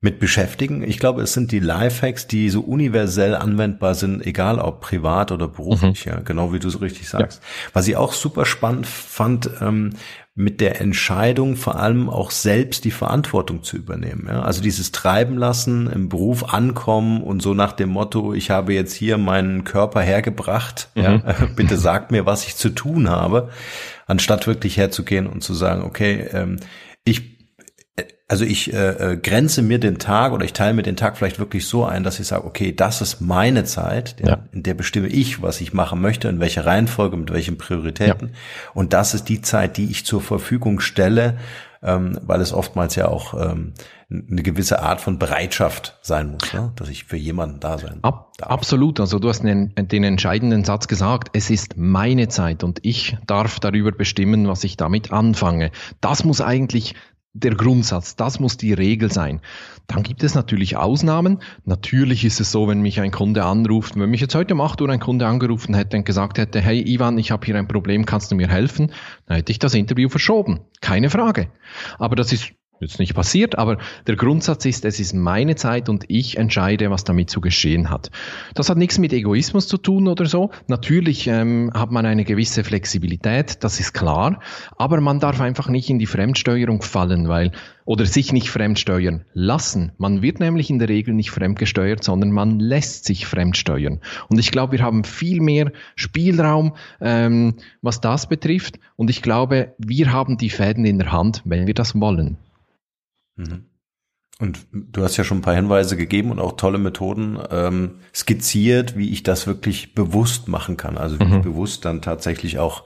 [SPEAKER 2] mit beschäftigen. Ich glaube, es sind die Lifehacks, die so universell anwendbar sind, egal ob privat oder beruflich. Mhm. Ja, genau wie du so richtig sagst. Ja. Was ich auch super spannend fand, ähm, mit der Entscheidung vor allem auch selbst die Verantwortung zu übernehmen. Ja? Also dieses Treiben lassen, im Beruf ankommen und so nach dem Motto, ich habe jetzt hier meinen Körper hergebracht, mhm. ja? bitte sagt mir, was ich zu tun habe, anstatt wirklich herzugehen und zu sagen, okay, ähm, ich also ich äh, äh, grenze mir den Tag oder ich teile mir den Tag vielleicht wirklich so ein, dass ich sage, okay, das ist meine Zeit, ja. in der bestimme ich, was ich machen möchte, in welcher Reihenfolge, mit welchen Prioritäten. Ja. Und das ist die Zeit, die ich zur Verfügung stelle, ähm, weil es oftmals ja auch ähm, eine gewisse Art von Bereitschaft sein muss, ne? dass ich für jemanden da sein
[SPEAKER 3] Ab, darf. Absolut. Also du hast den, den entscheidenden Satz gesagt, es ist meine Zeit und ich darf darüber bestimmen, was ich damit anfange. Das muss eigentlich der Grundsatz, das muss die Regel sein. Dann gibt es natürlich Ausnahmen. Natürlich ist es so, wenn mich ein Kunde anruft, wenn mich jetzt heute um 8 Uhr ein Kunde angerufen hätte und gesagt hätte, hey Ivan, ich habe hier ein Problem, kannst du mir helfen? Dann hätte ich das Interview verschoben. Keine Frage. Aber das ist jetzt nicht passiert, aber der Grundsatz ist, es ist meine Zeit und ich entscheide, was damit zu geschehen hat. Das hat nichts mit Egoismus zu tun oder so. Natürlich ähm, hat man eine gewisse Flexibilität, das ist klar, aber man darf einfach nicht in die Fremdsteuerung fallen, weil oder sich nicht fremdsteuern lassen. Man wird nämlich in der Regel nicht fremdgesteuert, sondern man lässt sich fremdsteuern. Und ich glaube, wir haben viel mehr Spielraum, ähm, was das betrifft. Und ich glaube, wir haben die Fäden in der Hand, wenn wir das wollen.
[SPEAKER 2] Mhm. Und du hast ja schon ein paar Hinweise gegeben und auch tolle Methoden ähm, skizziert, wie ich das wirklich bewusst machen kann, also wie mhm. ich bewusst dann tatsächlich auch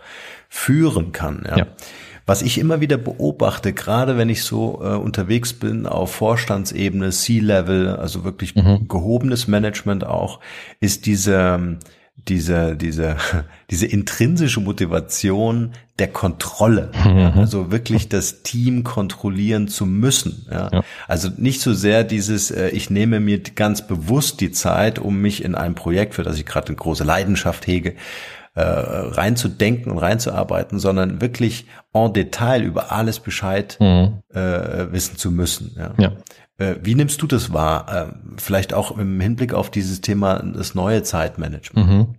[SPEAKER 2] führen kann. Ja. ja. Was ich immer wieder beobachte, gerade wenn ich so äh, unterwegs bin auf Vorstandsebene, C-Level, also wirklich mhm. gehobenes Management auch, ist diese diese, diese, diese intrinsische Motivation der Kontrolle. Mhm. Also wirklich das Team kontrollieren zu müssen. Ja? ja. Also nicht so sehr dieses, äh, ich nehme mir ganz bewusst die Zeit, um mich in ein Projekt, für das ich gerade eine große Leidenschaft hege, äh, reinzudenken und reinzuarbeiten, sondern wirklich en Detail über alles Bescheid mhm. äh, wissen zu müssen. Ja. ja. Äh, wie nimmst du das wahr? Äh, vielleicht auch im Hinblick auf dieses Thema das neue Zeitmanagement. Mhm.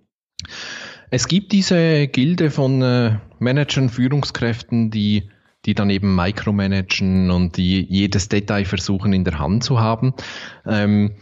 [SPEAKER 3] Es gibt diese Gilde von äh, Managern, Führungskräften, die die dann eben micromanagen und die jedes Detail versuchen in der Hand zu haben. Ähm,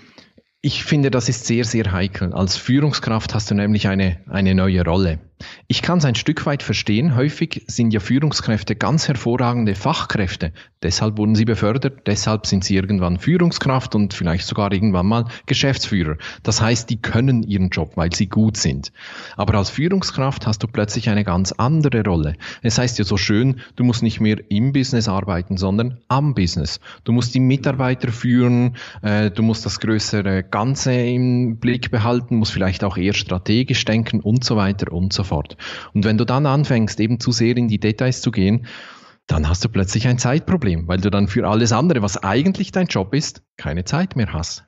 [SPEAKER 3] ich finde, das ist sehr, sehr heikel. Als Führungskraft hast du nämlich eine, eine neue Rolle. Ich kann es ein Stück weit verstehen. Häufig sind ja Führungskräfte ganz hervorragende Fachkräfte. Deshalb wurden sie befördert, deshalb sind sie irgendwann Führungskraft und vielleicht sogar irgendwann mal Geschäftsführer. Das heißt, die können ihren Job, weil sie gut sind. Aber als Führungskraft hast du plötzlich eine ganz andere Rolle. Es heißt ja so schön, du musst nicht mehr im Business arbeiten, sondern am Business. Du musst die Mitarbeiter führen, äh, du musst das größere Ganze im Blick behalten, musst vielleicht auch eher strategisch denken und so weiter und so fort fort. Und wenn du dann anfängst, eben zu sehr in die Details zu gehen, dann hast du plötzlich ein Zeitproblem, weil du dann für alles andere, was eigentlich dein Job ist, keine Zeit mehr hast.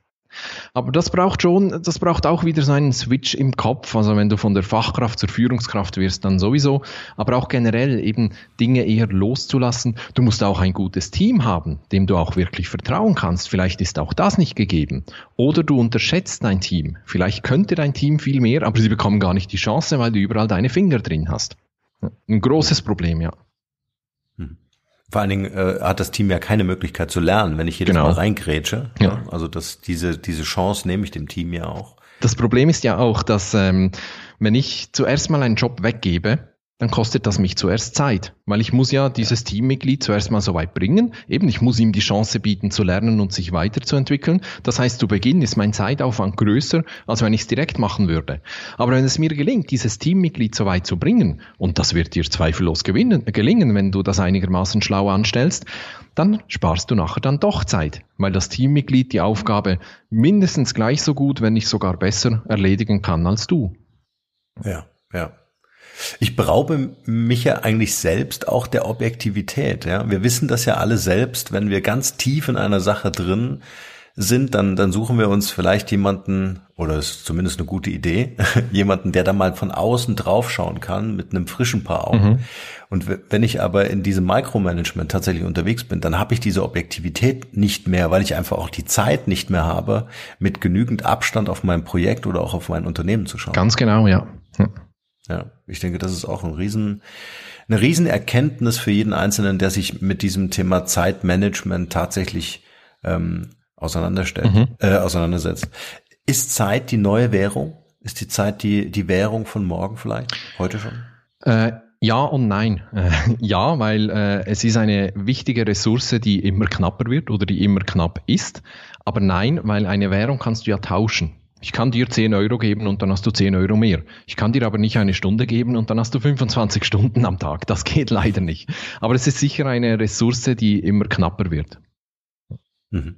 [SPEAKER 3] Aber das braucht schon, das braucht auch wieder so einen Switch im Kopf. Also wenn du von der Fachkraft zur Führungskraft wirst, dann sowieso. Aber auch generell eben Dinge eher loszulassen. Du musst auch ein gutes Team haben, dem du auch wirklich vertrauen kannst. Vielleicht ist auch das nicht gegeben. Oder du unterschätzt dein Team. Vielleicht könnte dein Team viel mehr, aber sie bekommen gar nicht die Chance, weil du überall deine Finger drin hast. Ein großes Problem, ja.
[SPEAKER 2] Vor allen Dingen äh, hat das Team ja keine Möglichkeit zu lernen, wenn ich jedes genau. Mal reingrätsche. Ja. ja. Also das, diese, diese Chance nehme ich dem Team ja auch.
[SPEAKER 3] Das Problem ist ja auch, dass ähm, wenn ich zuerst mal einen Job weggebe, dann kostet das mich zuerst Zeit, weil ich muss ja dieses Teammitglied zuerst mal so weit bringen. Eben, ich muss ihm die Chance bieten zu lernen und sich weiterzuentwickeln. Das heißt, zu Beginn ist mein Zeitaufwand größer, als wenn ich es direkt machen würde. Aber wenn es mir gelingt, dieses Teammitglied so weit zu bringen, und das wird dir zweifellos gewinnen, gelingen, wenn du das einigermaßen schlau anstellst, dann sparst du nachher dann doch Zeit, weil das Teammitglied die Aufgabe mindestens gleich so gut, wenn nicht sogar besser erledigen kann als du.
[SPEAKER 2] Ja, ja. Ich beraube mich ja eigentlich selbst auch der Objektivität. Ja, wir wissen das ja alle selbst, wenn wir ganz tief in einer Sache drin sind, dann, dann suchen wir uns vielleicht jemanden, oder ist zumindest eine gute Idee, jemanden, der da mal von außen draufschauen kann mit einem frischen Paar Augen. Mhm. Und wenn ich aber in diesem Micromanagement tatsächlich unterwegs bin, dann habe ich diese Objektivität nicht mehr, weil ich einfach auch die Zeit nicht mehr habe, mit genügend Abstand auf mein Projekt oder auch auf mein Unternehmen zu schauen.
[SPEAKER 3] Ganz genau, ja. ja.
[SPEAKER 2] Ja, ich denke, das ist auch ein riesen, eine Riesenerkenntnis für jeden Einzelnen, der sich mit diesem Thema Zeitmanagement tatsächlich ähm, auseinanderstellt, mhm. äh, auseinandersetzt. Ist Zeit die neue Währung? Ist die Zeit die, die Währung von morgen vielleicht? Heute schon?
[SPEAKER 3] Äh, Ja und nein. Äh, ja, weil äh, es ist eine wichtige Ressource, die immer knapper wird oder die immer knapp ist. Aber nein, weil eine Währung kannst du ja tauschen. Ich kann dir 10 Euro geben und dann hast du 10 Euro mehr. Ich kann dir aber nicht eine Stunde geben und dann hast du 25 Stunden am Tag. Das geht leider nicht. Aber es ist sicher eine Ressource, die immer knapper wird.
[SPEAKER 2] Mhm.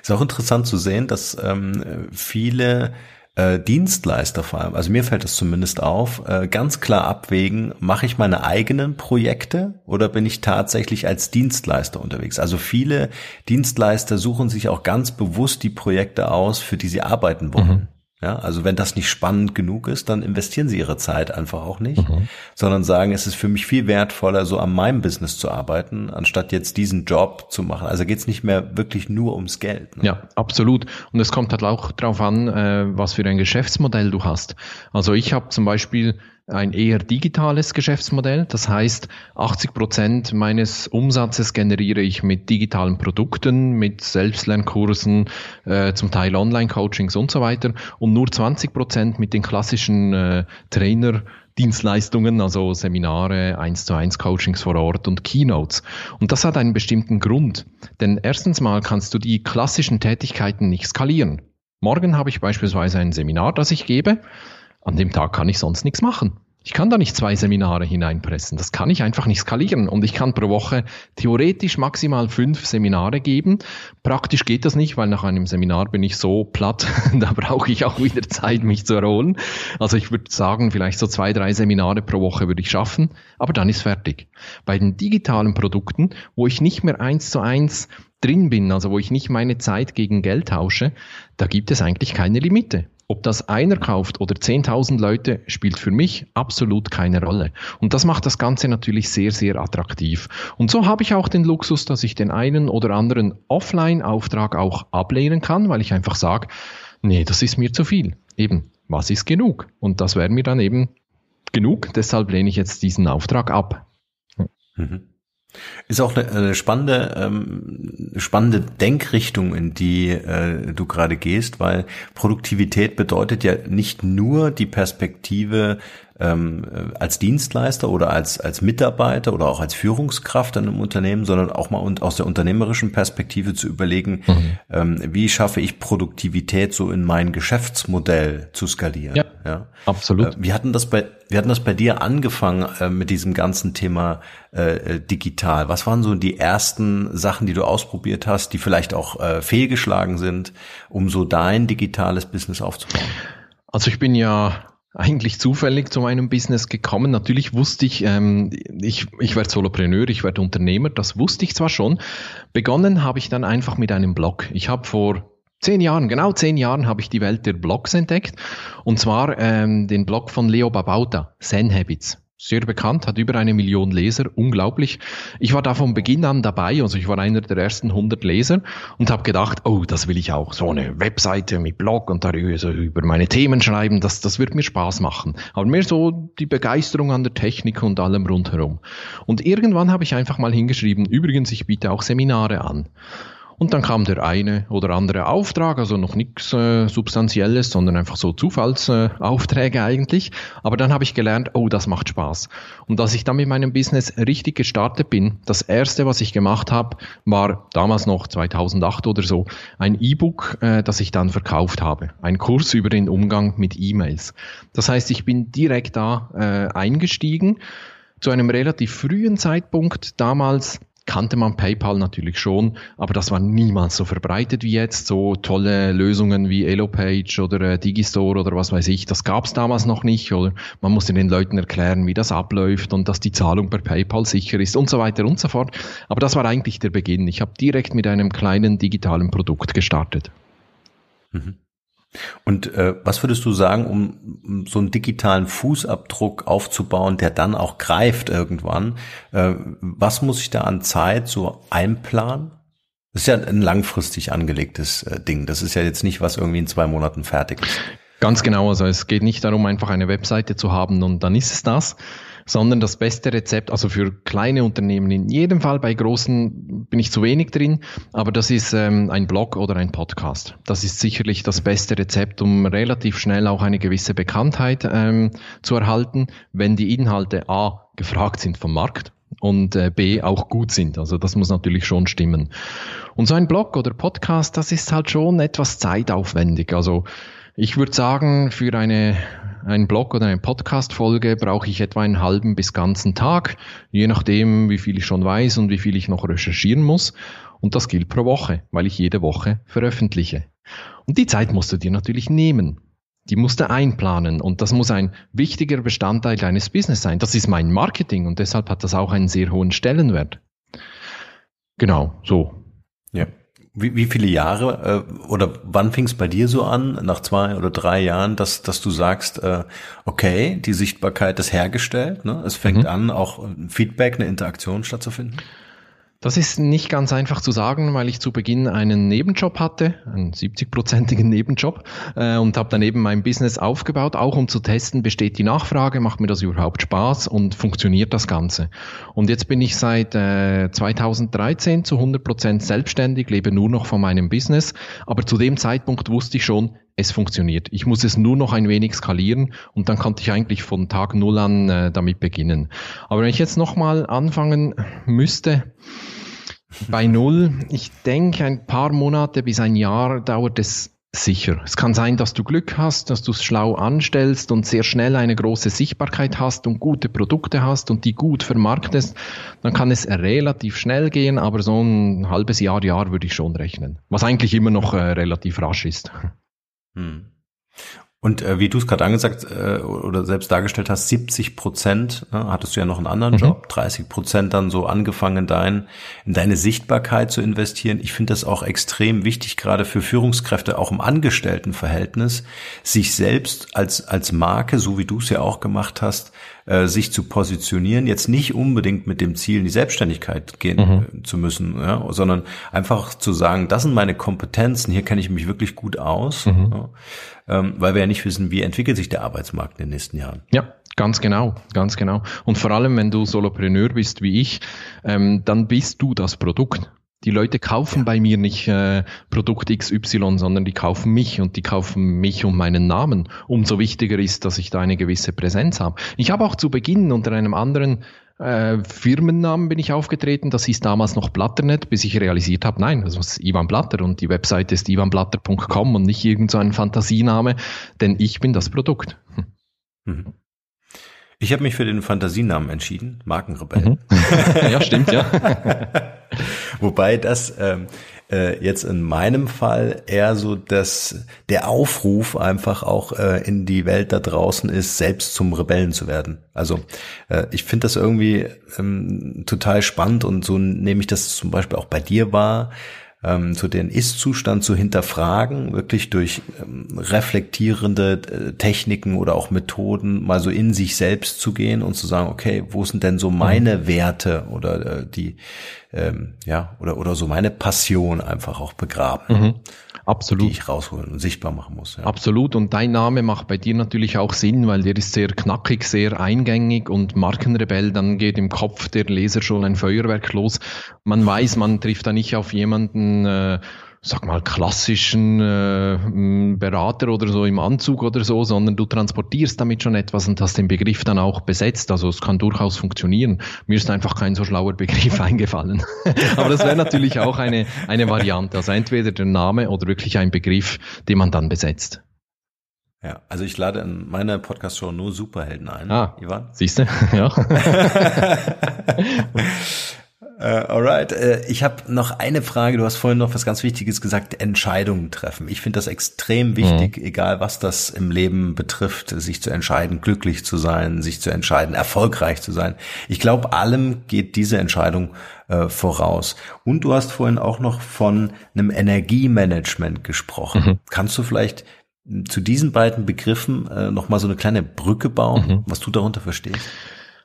[SPEAKER 2] Ist auch interessant zu sehen, dass ähm, viele äh, Dienstleister vor allem, also mir fällt das zumindest auf, äh, ganz klar abwägen, mache ich meine eigenen Projekte oder bin ich tatsächlich als Dienstleister unterwegs? Also viele Dienstleister suchen sich auch ganz bewusst die Projekte aus, für die sie arbeiten wollen. Mhm. Ja, also wenn das nicht spannend genug ist, dann investieren sie ihre Zeit einfach auch nicht, mhm. sondern sagen, es ist für mich viel wertvoller, so an meinem Business zu arbeiten, anstatt jetzt diesen Job zu machen. Also geht es nicht mehr wirklich nur ums Geld.
[SPEAKER 3] Ne? Ja, absolut. Und es kommt halt auch darauf an, äh, was für ein Geschäftsmodell du hast. Also ich habe zum Beispiel ein eher digitales Geschäftsmodell. Das heißt, 80 Prozent meines Umsatzes generiere ich mit digitalen Produkten, mit Selbstlernkursen, äh, zum Teil Online-Coachings und so weiter und nur 20 Prozent mit den klassischen äh, Trainer- Dienstleistungen, also Seminare, 1 zu 1 Coachings vor Ort und Keynotes. Und das hat einen bestimmten Grund. Denn erstens mal kannst du die klassischen Tätigkeiten nicht skalieren. Morgen habe ich beispielsweise ein Seminar, das ich gebe. An dem Tag kann ich sonst nichts machen. Ich kann da nicht zwei Seminare hineinpressen. Das kann ich einfach nicht skalieren. Und ich kann pro Woche theoretisch maximal fünf Seminare geben. Praktisch geht das nicht, weil nach einem Seminar bin ich so platt, da brauche ich auch wieder Zeit, mich zu erholen. Also ich würde sagen, vielleicht so zwei, drei Seminare pro Woche würde ich schaffen, aber dann ist fertig. Bei den digitalen Produkten, wo ich nicht mehr eins zu eins drin bin, also wo ich nicht meine Zeit gegen Geld tausche, da gibt es eigentlich keine Limite. Ob das einer kauft oder 10.000 Leute, spielt für mich absolut keine Rolle. Und das macht das Ganze natürlich sehr, sehr attraktiv. Und so habe ich auch den Luxus, dass ich den einen oder anderen Offline-Auftrag auch ablehnen kann, weil ich einfach sage, nee, das ist mir zu viel. Eben, was ist genug? Und das wäre mir dann eben genug. Deshalb lehne ich jetzt diesen Auftrag ab.
[SPEAKER 2] Mhm. Ist auch eine, eine spannende, ähm, spannende Denkrichtung, in die äh, du gerade gehst, weil Produktivität bedeutet ja nicht nur die Perspektive ähm, als Dienstleister oder als, als Mitarbeiter oder auch als Führungskraft in einem Unternehmen, sondern auch mal und aus der unternehmerischen Perspektive zu überlegen, mhm. ähm, wie schaffe ich Produktivität so in mein Geschäftsmodell zu skalieren. Ja,
[SPEAKER 3] ja. absolut.
[SPEAKER 2] Äh, wir hatten das bei, wir hatten das bei dir angefangen äh, mit diesem ganzen Thema äh, äh, digital. Was waren so die ersten Sachen, die du ausprobiert hast, die vielleicht auch äh, fehlgeschlagen sind, um so dein digitales Business aufzubauen?
[SPEAKER 3] Also ich bin ja eigentlich zufällig zu meinem Business gekommen. Natürlich wusste ich, ähm, ich, ich werde Solopreneur, ich werde Unternehmer, das wusste ich zwar schon. Begonnen habe ich dann einfach mit einem Blog. Ich habe vor zehn Jahren, genau zehn Jahren habe ich die Welt der Blogs entdeckt. Und zwar ähm, den Blog von Leo Babauta, Zen Habits sehr bekannt, hat über eine Million Leser, unglaublich. Ich war da von Beginn an dabei, also ich war einer der ersten 100 Leser und habe gedacht, oh, das will ich auch, so eine Webseite mit Blog und darüber so über meine Themen schreiben, das, das wird mir Spaß machen. Aber mehr so die Begeisterung an der Technik und allem rundherum. Und irgendwann habe ich einfach mal hingeschrieben, übrigens, ich biete auch Seminare an. Und dann kam der eine oder andere Auftrag, also noch nichts äh, Substanzielles, sondern einfach so Zufallsaufträge äh, eigentlich. Aber dann habe ich gelernt, oh, das macht Spaß. Und als ich dann mit meinem Business richtig gestartet bin, das erste, was ich gemacht habe, war damals noch 2008 oder so, ein E-Book, äh, das ich dann verkauft habe. Ein Kurs über den Umgang mit E-Mails. Das heißt, ich bin direkt da äh, eingestiegen zu einem relativ frühen Zeitpunkt damals kannte man PayPal natürlich schon, aber das war niemals so verbreitet wie jetzt. So tolle Lösungen wie Elopage oder äh, Digistore oder was weiß ich, das gab es damals noch nicht. Oder man musste den Leuten erklären, wie das abläuft und dass die Zahlung per PayPal sicher ist und so weiter und so fort. Aber das war eigentlich der Beginn. Ich habe direkt mit einem kleinen digitalen Produkt gestartet.
[SPEAKER 2] Mhm. Und äh, was würdest du sagen, um, um so einen digitalen Fußabdruck aufzubauen, der dann auch greift irgendwann? Äh, was muss ich da an Zeit so einplanen? Das ist ja ein langfristig angelegtes äh, Ding. Das ist ja jetzt nicht, was irgendwie in zwei Monaten fertig ist.
[SPEAKER 3] Ganz genau. Also es geht nicht darum, einfach eine Webseite zu haben und dann ist es das, sondern das beste Rezept, also für kleine Unternehmen in jedem Fall, bei großen bin ich zu wenig drin, aber das ist ähm, ein Blog oder ein Podcast. Das ist sicherlich das beste Rezept, um relativ schnell auch eine gewisse Bekanntheit ähm, zu erhalten, wenn die Inhalte A gefragt sind vom Markt und äh, B auch gut sind. Also das muss natürlich schon stimmen. Und so ein Blog oder Podcast, das ist halt schon etwas zeitaufwendig. Also ich würde sagen, für eine einen Blog oder eine Podcast-Folge brauche ich etwa einen halben bis ganzen Tag, je nachdem, wie viel ich schon weiß und wie viel ich noch recherchieren muss. Und das gilt pro Woche, weil ich jede Woche veröffentliche. Und die Zeit musst du dir natürlich nehmen. Die musst du einplanen und das muss ein wichtiger Bestandteil deines Business sein. Das ist mein Marketing und deshalb hat das auch einen sehr hohen Stellenwert. Genau, so.
[SPEAKER 2] Wie, wie viele Jahre äh, oder wann fing es bei dir so an, nach zwei oder drei Jahren, dass, dass du sagst, äh, okay, die Sichtbarkeit ist hergestellt, ne? es fängt mhm. an, auch Feedback, eine Interaktion stattzufinden?
[SPEAKER 3] Das ist nicht ganz einfach zu sagen, weil ich zu Beginn einen Nebenjob hatte, einen 70-prozentigen Nebenjob äh, und habe daneben mein Business aufgebaut, auch um zu testen, besteht die Nachfrage, macht mir das überhaupt Spaß und funktioniert das Ganze. Und jetzt bin ich seit äh, 2013 zu 100 Prozent selbstständig, lebe nur noch von meinem Business, aber zu dem Zeitpunkt wusste ich schon, es funktioniert. Ich muss es nur noch ein wenig skalieren und dann konnte ich eigentlich von Tag Null an äh, damit beginnen. Aber wenn ich jetzt nochmal anfangen müsste, bei Null, ich denke, ein paar Monate bis ein Jahr dauert es sicher. Es kann sein, dass du Glück hast, dass du es schlau anstellst und sehr schnell eine große Sichtbarkeit hast und gute Produkte hast und die gut vermarktest. Dann kann es relativ schnell gehen, aber so ein halbes Jahr, Jahr würde ich schon rechnen. Was eigentlich immer noch äh, relativ rasch ist. Hm.
[SPEAKER 2] Und äh, wie du es gerade angesagt äh, oder selbst dargestellt hast, 70 Prozent, ne, hattest du ja noch einen anderen mhm. Job, 30 Prozent dann so angefangen, dein, in deine Sichtbarkeit zu investieren. Ich finde das auch extrem wichtig, gerade für Führungskräfte, auch im Angestelltenverhältnis, sich selbst als, als Marke, so wie du es ja auch gemacht hast, äh, sich zu positionieren, jetzt nicht unbedingt mit dem Ziel, in die Selbstständigkeit gehen mhm. Äh, zu müssen, ja, sondern einfach zu sagen, das sind meine Kompetenzen, hier kenne ich mich wirklich gut aus, mhm. ja, ähm, weil wir ja nicht wissen, wie entwickelt sich der Arbeitsmarkt in den nächsten Jahren.
[SPEAKER 3] Ja, Ganz genau, ganz genau. Und vor allem, wenn du Solopreneur bist wie ich, ähm, dann bist du das Produkt. Die Leute kaufen ja. bei mir nicht äh, Produkt XY, sondern die kaufen mich und die kaufen mich und meinen Namen. Umso wichtiger ist, dass ich da eine gewisse Präsenz habe. Ich habe auch zu Beginn unter einem anderen äh, Firmennamen bin ich aufgetreten. Das hieß damals noch Blatternet, bis ich realisiert habe, nein, das ist Ivan Blatter und die Webseite ist ivanblatter.com und nicht irgendein so Fantasiename, denn ich bin das Produkt. Hm.
[SPEAKER 2] Mhm. Ich habe mich für den Fantasienamen entschieden, Markenrebell. Mhm.
[SPEAKER 3] ja, stimmt, ja.
[SPEAKER 2] Wobei das ähm, äh, jetzt in meinem Fall eher so, dass der Aufruf einfach auch äh, in die Welt da draußen ist, selbst zum Rebellen zu werden. Also äh, ich finde das irgendwie ähm, total spannend und so nehme ich das zum Beispiel auch bei dir wahr ähm, so den Ist-Zustand zu hinterfragen, wirklich durch ähm, reflektierende äh, Techniken oder auch Methoden mal so in sich selbst zu gehen und zu sagen, okay, wo sind denn so meine mhm. Werte oder äh, die, ähm, ja, oder, oder so meine Passion einfach auch begraben. Mhm.
[SPEAKER 3] Absolut.
[SPEAKER 2] Die ich rausholen und sichtbar machen muss.
[SPEAKER 3] Ja. Absolut. Und dein Name macht bei dir natürlich auch Sinn, weil der ist sehr knackig, sehr eingängig und Markenrebell, dann geht im Kopf der Leser schon ein Feuerwerk los. Man weiß, man trifft da nicht auf jemanden, äh, sag mal, klassischen äh, Berater oder so im Anzug oder so, sondern du transportierst damit schon etwas und hast den Begriff dann auch besetzt. Also es kann durchaus funktionieren. Mir ist einfach kein so schlauer Begriff eingefallen. Aber das wäre natürlich auch eine, eine Variante. Also entweder der Name oder wirklich ein Begriff, den man dann besetzt.
[SPEAKER 2] Ja, also ich lade in meiner Podcast-Show nur Superhelden ein.
[SPEAKER 3] Ah, Ivan. Siehst du? ja.
[SPEAKER 2] Uh, alright. Uh, ich habe noch eine Frage. Du hast vorhin noch was ganz Wichtiges gesagt, Entscheidungen treffen. Ich finde das extrem wichtig, mhm. egal was das im Leben betrifft, sich zu entscheiden, glücklich zu sein, sich zu entscheiden, erfolgreich zu sein. Ich glaube, allem geht diese Entscheidung uh, voraus. Und du hast vorhin auch noch von einem Energiemanagement gesprochen. Mhm. Kannst du vielleicht zu diesen beiden Begriffen äh, noch mal so eine kleine Brücke bauen, mhm. was du darunter verstehst?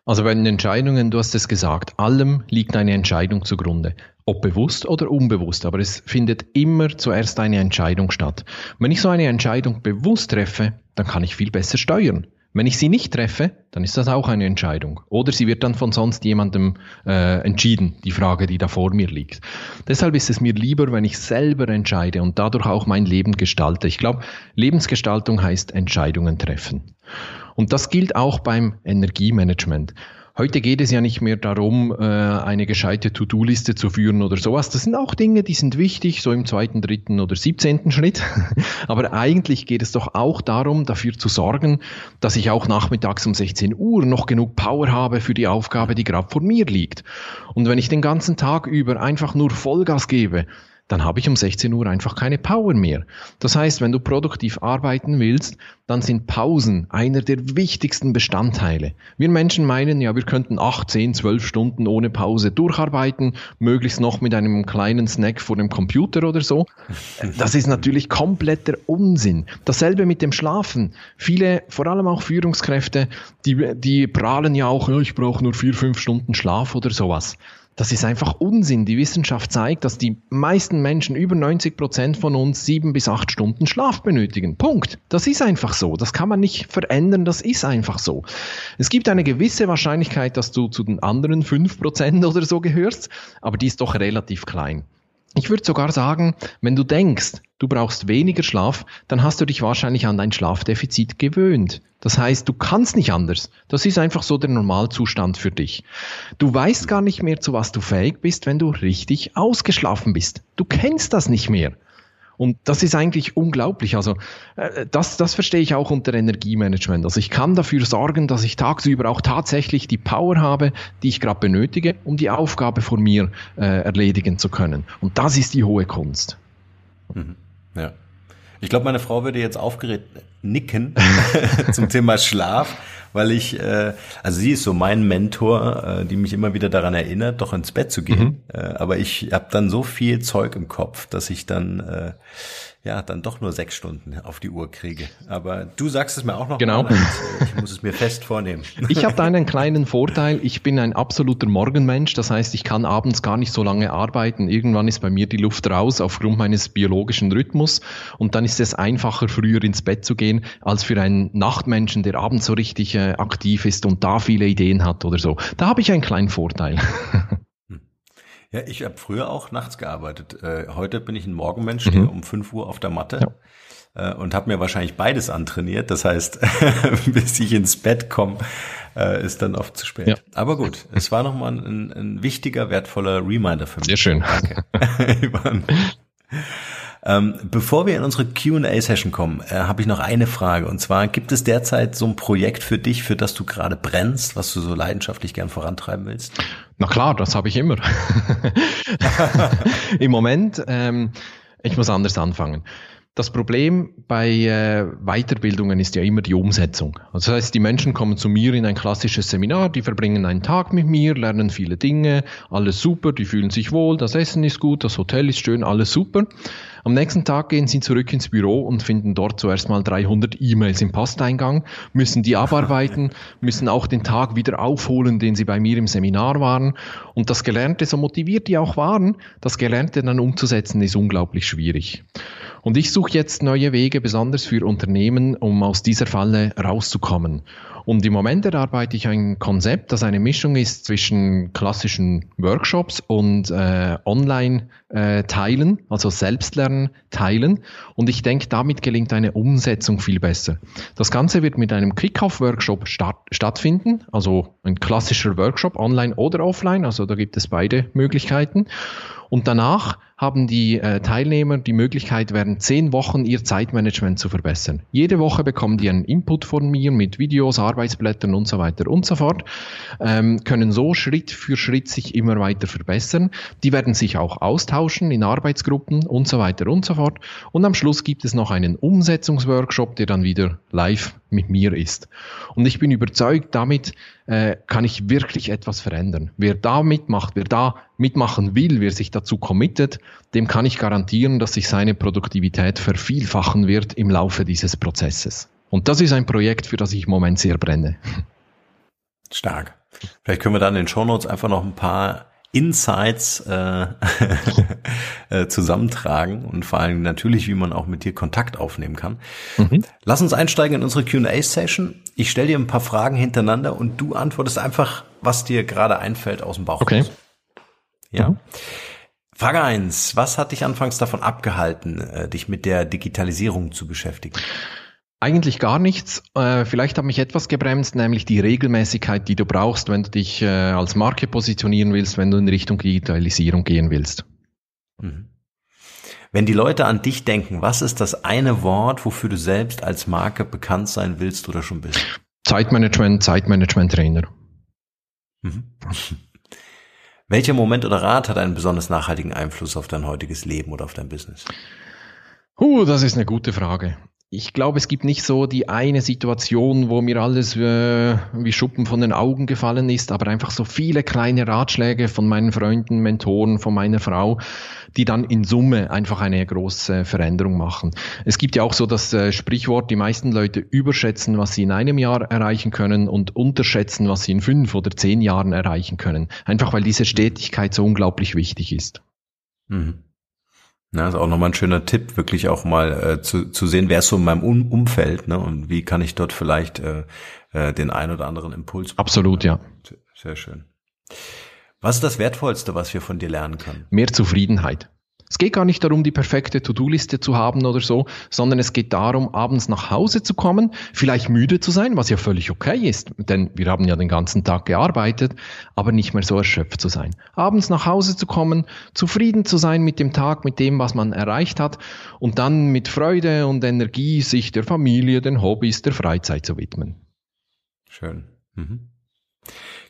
[SPEAKER 3] Also bei den Entscheidungen, du hast es gesagt, allem liegt eine Entscheidung zugrunde. Ob bewusst oder unbewusst, aber es findet immer zuerst eine Entscheidung statt. Wenn ich so eine Entscheidung bewusst treffe, dann kann ich viel besser steuern. Wenn ich sie nicht treffe, dann ist das auch eine Entscheidung. Oder sie wird dann von sonst jemandem äh, entschieden, die Frage, die da vor mir liegt. Deshalb ist es mir lieber, wenn ich selber entscheide und dadurch auch mein Leben gestalte. Ich glaube, Lebensgestaltung heißt Entscheidungen treffen. Und das gilt auch beim Energiemanagement. Heute geht es ja nicht mehr darum, äh, eine gescheite To-Do-Liste zu führen oder sowas. Das sind auch Dinge, die sind wichtig, so im zweiten, dritten oder siebzehnten Schritt. Aber eigentlich geht es doch auch darum, dafür zu sorgen, dass ich auch nachmittags um 16 Uhr noch genug Power habe für die Aufgabe, die gerade vor mir liegt. Und wenn ich den ganzen Tag über einfach nur Vollgas gebe, dann habe ich um 16 Uhr einfach keine Power mehr. Das heißt, wenn du produktiv arbeiten willst, dann sind Pausen einer der wichtigsten Bestandteile. Wir Menschen meinen ja, wir könnten 8, 10, 12 Stunden ohne Pause durcharbeiten, möglichst noch mit einem kleinen Snack vor dem Computer oder so. Das ist natürlich kompletter Unsinn. Dasselbe mit dem Schlafen. Viele, vor allem auch Führungskräfte, die, die prahlen ja auch, ich brauche nur 4, 5 Stunden Schlaf oder sowas. Das ist einfach Unsinn. Die Wissenschaft zeigt, dass die meisten Menschen, über 90 Prozent von uns, sieben bis acht Stunden Schlaf benötigen. Punkt. Das ist einfach so. Das kann man nicht verändern. Das ist einfach so. Es gibt eine gewisse Wahrscheinlichkeit, dass du zu den anderen fünf Prozent oder so gehörst, aber die ist doch relativ klein. Ich würde sogar sagen, wenn du denkst, du brauchst weniger Schlaf, dann hast du dich wahrscheinlich an dein Schlafdefizit gewöhnt. Das heißt, du kannst nicht anders. Das ist einfach so der Normalzustand für dich. Du weißt gar nicht mehr, zu was du fähig bist, wenn du richtig ausgeschlafen bist. Du kennst das nicht mehr. Und das ist eigentlich unglaublich. Also äh, das, das verstehe ich auch unter Energiemanagement. Also ich kann dafür sorgen, dass ich tagsüber auch tatsächlich die Power habe, die ich gerade benötige, um die Aufgabe von mir äh, erledigen zu können. Und das ist die hohe Kunst.
[SPEAKER 2] Mhm. Ja. Ich glaube, meine Frau würde jetzt aufgeregt nicken zum Thema Schlaf, weil ich, äh, also sie ist so mein Mentor, äh, die mich immer wieder daran erinnert, doch ins Bett zu gehen. Mhm. Äh, aber ich habe dann so viel Zeug im Kopf, dass ich dann äh, ja, dann doch nur sechs Stunden auf die Uhr kriege. Aber du sagst es mir auch noch.
[SPEAKER 3] Genau.
[SPEAKER 2] Mal, ich muss es mir fest vornehmen.
[SPEAKER 3] Ich habe da einen kleinen Vorteil. Ich bin ein absoluter Morgenmensch. Das heißt, ich kann abends gar nicht so lange arbeiten. Irgendwann ist bei mir die Luft raus aufgrund meines biologischen Rhythmus. Und dann ist es einfacher, früher ins Bett zu gehen, als für einen Nachtmenschen, der abends so richtig äh, aktiv ist und da viele Ideen hat oder so. Da habe ich einen kleinen Vorteil.
[SPEAKER 2] Ja, ich habe früher auch nachts gearbeitet. Äh, heute bin ich ein Morgenmensch, stehe mhm. um 5 Uhr auf der Matte ja. äh, und habe mir wahrscheinlich beides antrainiert. Das heißt, bis ich ins Bett komme, äh, ist dann oft zu spät. Ja. Aber gut, es war nochmal ein, ein wichtiger, wertvoller Reminder für mich.
[SPEAKER 3] Sehr schön. Danke.
[SPEAKER 2] Ähm, bevor wir in unsere Q&A-Session kommen, äh, habe ich noch eine Frage. Und zwar, gibt es derzeit so ein Projekt für dich, für das du gerade brennst, was du so leidenschaftlich gern vorantreiben willst?
[SPEAKER 3] Na klar, das habe ich immer. Im Moment, ähm, ich muss anders anfangen. Das Problem bei äh, Weiterbildungen ist ja immer die Umsetzung. Also das heißt, die Menschen kommen zu mir in ein klassisches Seminar, die verbringen einen Tag mit mir, lernen viele Dinge, alles super, die fühlen sich wohl, das Essen ist gut, das Hotel ist schön, alles super. Am nächsten Tag gehen Sie zurück ins Büro und finden dort zuerst mal 300 E-Mails im Posteingang, müssen die abarbeiten, müssen auch den Tag wieder aufholen, den Sie bei mir im Seminar waren. Und das Gelernte, so motiviert die auch waren, das Gelernte dann umzusetzen, ist unglaublich schwierig. Und ich suche jetzt neue Wege, besonders für Unternehmen, um aus dieser Falle rauszukommen. Und im Moment erarbeite ich ein Konzept, das eine Mischung ist zwischen klassischen Workshops und äh, Online-Teilen, äh, also Selbstlernen teilen. Und ich denke, damit gelingt eine Umsetzung viel besser. Das Ganze wird mit einem Kick-Off-Workshop statt, stattfinden, also ein klassischer Workshop, online oder offline, also da gibt es beide Möglichkeiten. Und danach haben die äh, Teilnehmer die Möglichkeit, während zehn Wochen ihr Zeitmanagement zu verbessern. Jede Woche bekommen die einen Input von mir mit Videos, Arbeitsblättern und so weiter und so fort, ähm, können so Schritt für Schritt sich immer weiter verbessern. Die werden sich auch austauschen in Arbeitsgruppen und so weiter und so fort. Und am Schluss gibt es noch einen Umsetzungsworkshop, der dann wieder live mit mir ist. Und ich bin überzeugt, damit äh, kann ich wirklich etwas verändern. Wer da mitmacht, wer da mitmachen will, wer sich dazu committet, dem kann ich garantieren, dass sich seine Produktivität vervielfachen wird im Laufe dieses Prozesses. Und das ist ein Projekt, für das ich im Moment sehr brenne.
[SPEAKER 2] Stark. Vielleicht können wir dann in den Shownotes einfach noch ein paar Insights äh, äh, zusammentragen und vor allem natürlich, wie man auch mit dir Kontakt aufnehmen kann. Mhm. Lass uns einsteigen in unsere Q&A-Session. Ich stelle dir ein paar Fragen hintereinander und du antwortest einfach, was dir gerade einfällt aus dem Bauch.
[SPEAKER 3] Okay.
[SPEAKER 2] Ja. Mhm. Frage eins: Was hat dich anfangs davon abgehalten, äh, dich mit der Digitalisierung zu beschäftigen?
[SPEAKER 3] Eigentlich gar nichts. Äh, vielleicht hat mich etwas gebremst, nämlich die Regelmäßigkeit, die du brauchst, wenn du dich äh, als Marke positionieren willst, wenn du in Richtung Digitalisierung gehen willst. Mhm.
[SPEAKER 2] Wenn die Leute an dich denken, was ist das eine Wort, wofür du selbst als Marke bekannt sein willst oder schon bist?
[SPEAKER 3] Zeitmanagement, Zeitmanagement-Trainer. Mhm.
[SPEAKER 2] Welcher Moment oder Rat hat einen besonders nachhaltigen Einfluss auf dein heutiges Leben oder auf dein Business?
[SPEAKER 3] Uh, das ist eine gute Frage ich glaube, es gibt nicht so die eine Situation, wo mir alles äh, wie Schuppen von den Augen gefallen ist, aber einfach so viele kleine Ratschläge von meinen Freunden, Mentoren, von meiner Frau, die dann in Summe einfach eine große Veränderung machen. Es gibt ja auch so das äh, Sprichwort, die meisten Leute überschätzen, was sie in einem Jahr erreichen können und unterschätzen, was sie in fünf oder zehn Jahren erreichen können. Einfach weil diese Stetigkeit so unglaublich wichtig ist. Mhm.
[SPEAKER 2] Ja, ist auch nochmal ein schöner Tipp, wirklich auch mal äh, zu, zu sehen, wer ist so in meinem um Umfeld ne, und wie kann ich dort vielleicht äh, äh, den ein oder anderen Impuls.
[SPEAKER 3] Bekommen. Absolut, ja.
[SPEAKER 2] Sehr schön. Was ist das Wertvollste, was wir von dir lernen können?
[SPEAKER 3] Mehr Zufriedenheit. Es geht gar nicht darum, die perfekte To-Do-Liste zu haben oder so, sondern es geht darum, abends nach Hause zu kommen, vielleicht müde zu sein, was ja völlig okay ist, denn wir haben ja den ganzen Tag gearbeitet, aber nicht mehr so erschöpft zu sein. Abends nach Hause zu kommen, zufrieden zu sein mit dem Tag, mit dem, was man erreicht hat und dann mit Freude und Energie sich der Familie, den Hobbys, der Freizeit zu widmen.
[SPEAKER 2] Schön. Mhm.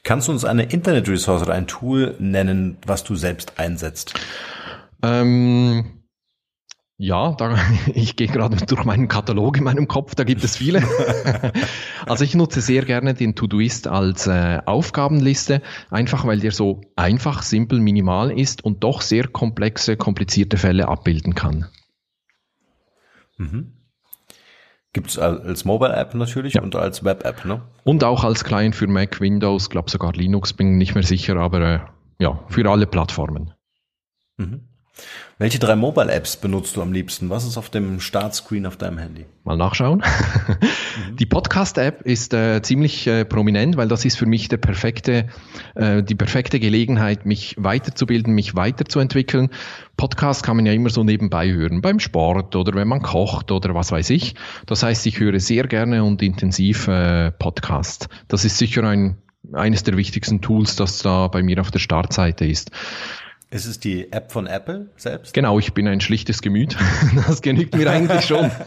[SPEAKER 2] Kannst du uns eine Internet-Resource oder ein Tool nennen, was du selbst einsetzt?
[SPEAKER 3] Ähm, ja, da, ich gehe gerade durch meinen Katalog in meinem Kopf, da gibt es viele. also ich nutze sehr gerne den Todoist als äh, Aufgabenliste, einfach weil der so einfach, simpel, minimal ist und doch sehr komplexe, komplizierte Fälle abbilden kann.
[SPEAKER 2] Mhm. Gibt es als Mobile-App natürlich ja. und als Web-App, ne?
[SPEAKER 3] Und auch als Client für Mac, Windows, glaube sogar Linux, bin nicht mehr sicher, aber äh, ja, für alle Plattformen.
[SPEAKER 2] Mhm. Welche drei Mobile-Apps benutzt du am liebsten? Was ist auf dem Startscreen auf deinem Handy?
[SPEAKER 3] Mal nachschauen. Mhm. Die Podcast-App ist äh, ziemlich äh, prominent, weil das ist für mich der perfekte, äh, die perfekte Gelegenheit, mich weiterzubilden, mich weiterzuentwickeln. Podcast kann man ja immer so nebenbei hören, beim Sport oder wenn man kocht oder was weiß ich. Das heißt, ich höre sehr gerne und intensiv äh, Podcast. Das ist sicher ein eines der wichtigsten Tools, das da bei mir auf der Startseite ist.
[SPEAKER 2] Ist es die App von Apple selbst?
[SPEAKER 3] Genau, ich bin ein schlichtes Gemüt. Das genügt mir eigentlich schon.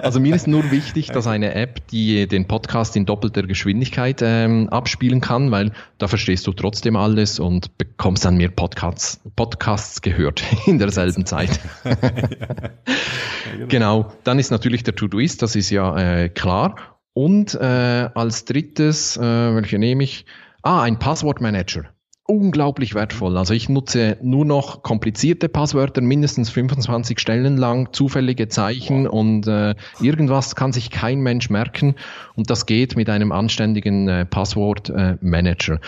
[SPEAKER 3] Also mir ist nur wichtig, dass eine App, die den Podcast in doppelter Geschwindigkeit ähm, abspielen kann, weil da verstehst du trotzdem alles und bekommst dann mehr Podcasts, Podcasts gehört in derselben Zeit. Genau. genau. Dann ist natürlich der To-Do-Ist, das ist ja äh, klar. Und äh, als drittes, äh, welche nehme ich? Ah, ein Passwortmanager unglaublich wertvoll. Also ich nutze nur noch komplizierte Passwörter, mindestens 25 Stellen lang, zufällige Zeichen und äh, irgendwas kann sich kein Mensch merken und das geht mit einem anständigen äh, Passwortmanager. Äh,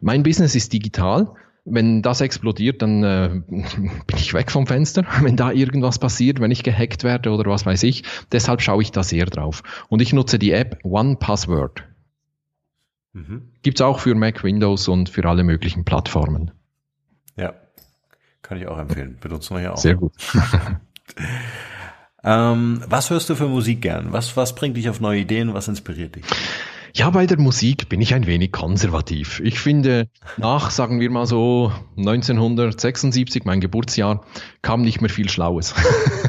[SPEAKER 3] mein Business ist digital. Wenn das explodiert, dann äh, bin ich weg vom Fenster, wenn da irgendwas passiert, wenn ich gehackt werde oder was weiß ich. Deshalb schaue ich da sehr drauf. Und ich nutze die App One Password. Mhm. Gibt es auch für Mac, Windows und für alle möglichen Plattformen.
[SPEAKER 2] Ja, kann ich auch empfehlen. Benutzen wir ja auch.
[SPEAKER 3] Sehr gut.
[SPEAKER 2] ähm, was hörst du für Musik gern? Was, was bringt dich auf neue Ideen? Was inspiriert dich?
[SPEAKER 3] Ja, bei der Musik bin ich ein wenig konservativ. Ich finde, nach, sagen wir mal so, 1976, mein Geburtsjahr, kam nicht mehr viel Schlaues.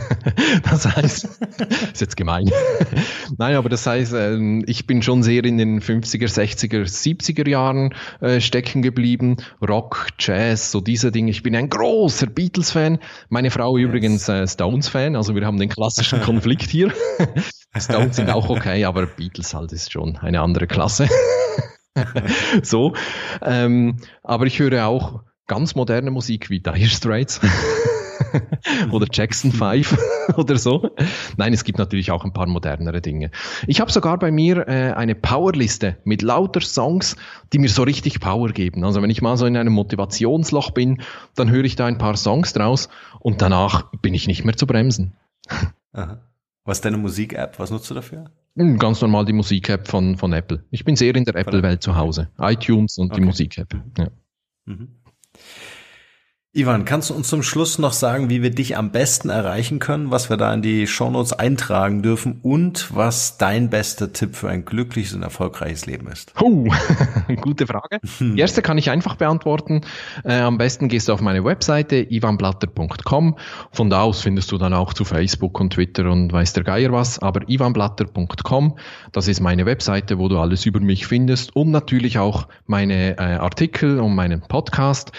[SPEAKER 3] das heißt, ist jetzt gemein. Nein, aber das heißt, ähm, ich bin schon sehr in den 50er, 60er, 70er Jahren äh, stecken geblieben. Rock, Jazz, so diese Dinge. Ich bin ein großer Beatles-Fan. Meine Frau übrigens äh, Stones-Fan. Also wir haben den klassischen Konflikt hier. Stones sind auch okay, aber Beatles halt ist schon eine andere Klasse. so. Ähm, aber ich höre auch ganz moderne Musik wie Dire Straits. oder Jackson 5 oder so. Nein, es gibt natürlich auch ein paar modernere Dinge. Ich habe sogar bei mir äh, eine Powerliste mit lauter Songs, die mir so richtig Power geben. Also wenn ich mal so in einem Motivationsloch bin, dann höre ich da ein paar Songs draus und danach bin ich nicht mehr zu bremsen.
[SPEAKER 2] Aha. Was ist deine Musik-App? Was nutzt du dafür?
[SPEAKER 3] Hm, ganz normal die Musik-App von, von Apple. Ich bin sehr in der Apple-Welt zu Hause. iTunes und okay. die Musik-App. Ja. Mhm.
[SPEAKER 2] Ivan, kannst du uns zum Schluss noch sagen, wie wir dich am besten erreichen können, was wir da in die Shownotes eintragen dürfen und was dein bester Tipp für ein glückliches und erfolgreiches Leben ist?
[SPEAKER 3] Oh, gute Frage. Die erste kann ich einfach beantworten. Äh, am besten gehst du auf meine Webseite ivanblatter.com. Von da aus findest du dann auch zu Facebook und Twitter und weiß der Geier was. Aber ivanblatter.com, das ist meine Webseite, wo du alles über mich findest und natürlich auch meine äh, Artikel und meinen Podcast.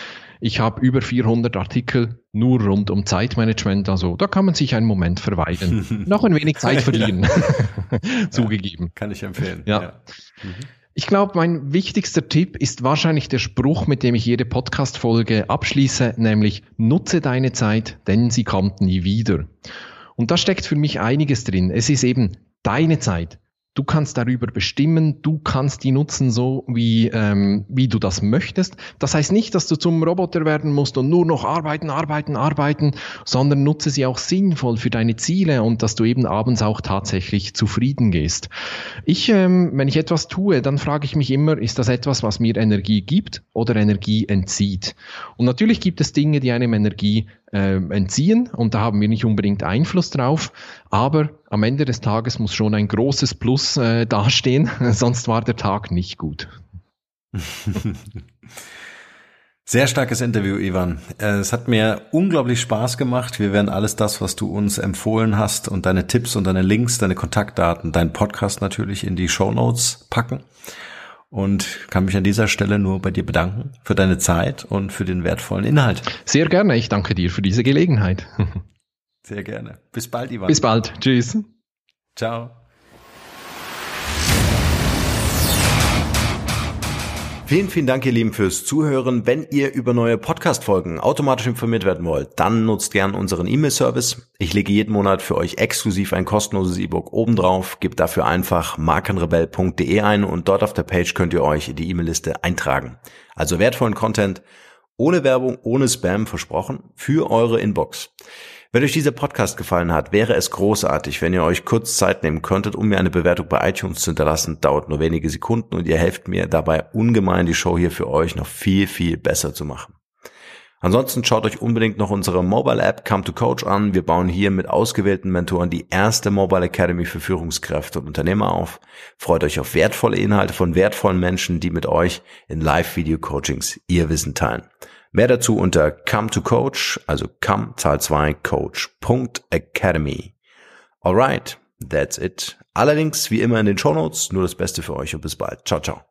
[SPEAKER 3] Ich habe über 400 Artikel nur rund um Zeitmanagement, also da kann man sich einen Moment verweilen. Noch ein wenig Zeit verlieren. Zugegeben. Ja,
[SPEAKER 2] kann ich empfehlen.
[SPEAKER 3] Ja. ja. Mhm. Ich glaube, mein wichtigster Tipp ist wahrscheinlich der Spruch, mit dem ich jede Podcast-Folge abschließe, nämlich nutze deine Zeit, denn sie kommt nie wieder. Und da steckt für mich einiges drin. Es ist eben deine Zeit. Du kannst darüber bestimmen, du kannst die nutzen so, wie, ähm, wie du das möchtest. Das heißt nicht, dass du zum Roboter werden musst und nur noch arbeiten, arbeiten, arbeiten, sondern nutze sie auch sinnvoll für deine Ziele und dass du eben abends auch tatsächlich zufrieden gehst. Ich, ähm, wenn ich etwas tue, dann frage ich mich immer, ist das etwas, was mir Energie gibt oder Energie entzieht? Und natürlich gibt es Dinge, die einem Energie äh, entziehen und da haben wir nicht unbedingt Einfluss drauf. Aber am Ende des Tages muss schon ein großes Plus äh, dastehen, sonst war der Tag nicht gut.
[SPEAKER 2] Sehr starkes Interview, Ivan. Äh, es hat mir unglaublich Spaß gemacht. Wir werden alles das, was du uns empfohlen hast und deine Tipps und deine Links, deine Kontaktdaten, dein Podcast natürlich in die Show Notes packen und kann mich an dieser Stelle nur bei dir bedanken für deine Zeit und für den wertvollen Inhalt.
[SPEAKER 3] Sehr gerne. Ich danke dir für diese Gelegenheit.
[SPEAKER 2] Sehr gerne. Bis bald, Ivan.
[SPEAKER 3] Bis bald. Tschüss.
[SPEAKER 2] Ciao. Vielen, vielen Dank, ihr Lieben, fürs Zuhören. Wenn ihr über neue Podcast-Folgen automatisch informiert werden wollt, dann nutzt gern unseren E-Mail-Service. Ich lege jeden Monat für euch exklusiv ein kostenloses E-Book obendrauf. Gebt dafür einfach markenrebell.de ein und dort auf der Page könnt ihr euch in die E-Mail-Liste eintragen. Also wertvollen Content ohne Werbung, ohne Spam versprochen für eure Inbox. Wenn euch dieser Podcast gefallen hat, wäre es großartig, wenn ihr euch kurz Zeit nehmen könntet, um mir eine Bewertung bei iTunes zu hinterlassen. Dauert nur wenige Sekunden und ihr helft mir dabei ungemein, die Show hier für euch noch viel, viel besser zu machen. Ansonsten schaut euch unbedingt noch unsere Mobile App Come to Coach an. Wir bauen hier mit ausgewählten Mentoren die erste Mobile Academy für Führungskräfte und Unternehmer auf. Freut euch auf wertvolle Inhalte von wertvollen Menschen, die mit euch in Live-Video-Coachings ihr Wissen teilen. Mehr dazu unter come to coach, also come Zahl 2 coach.academy. Alright, that's it. Allerdings wie immer in den Show Notes, nur das Beste für euch und bis bald. Ciao, ciao.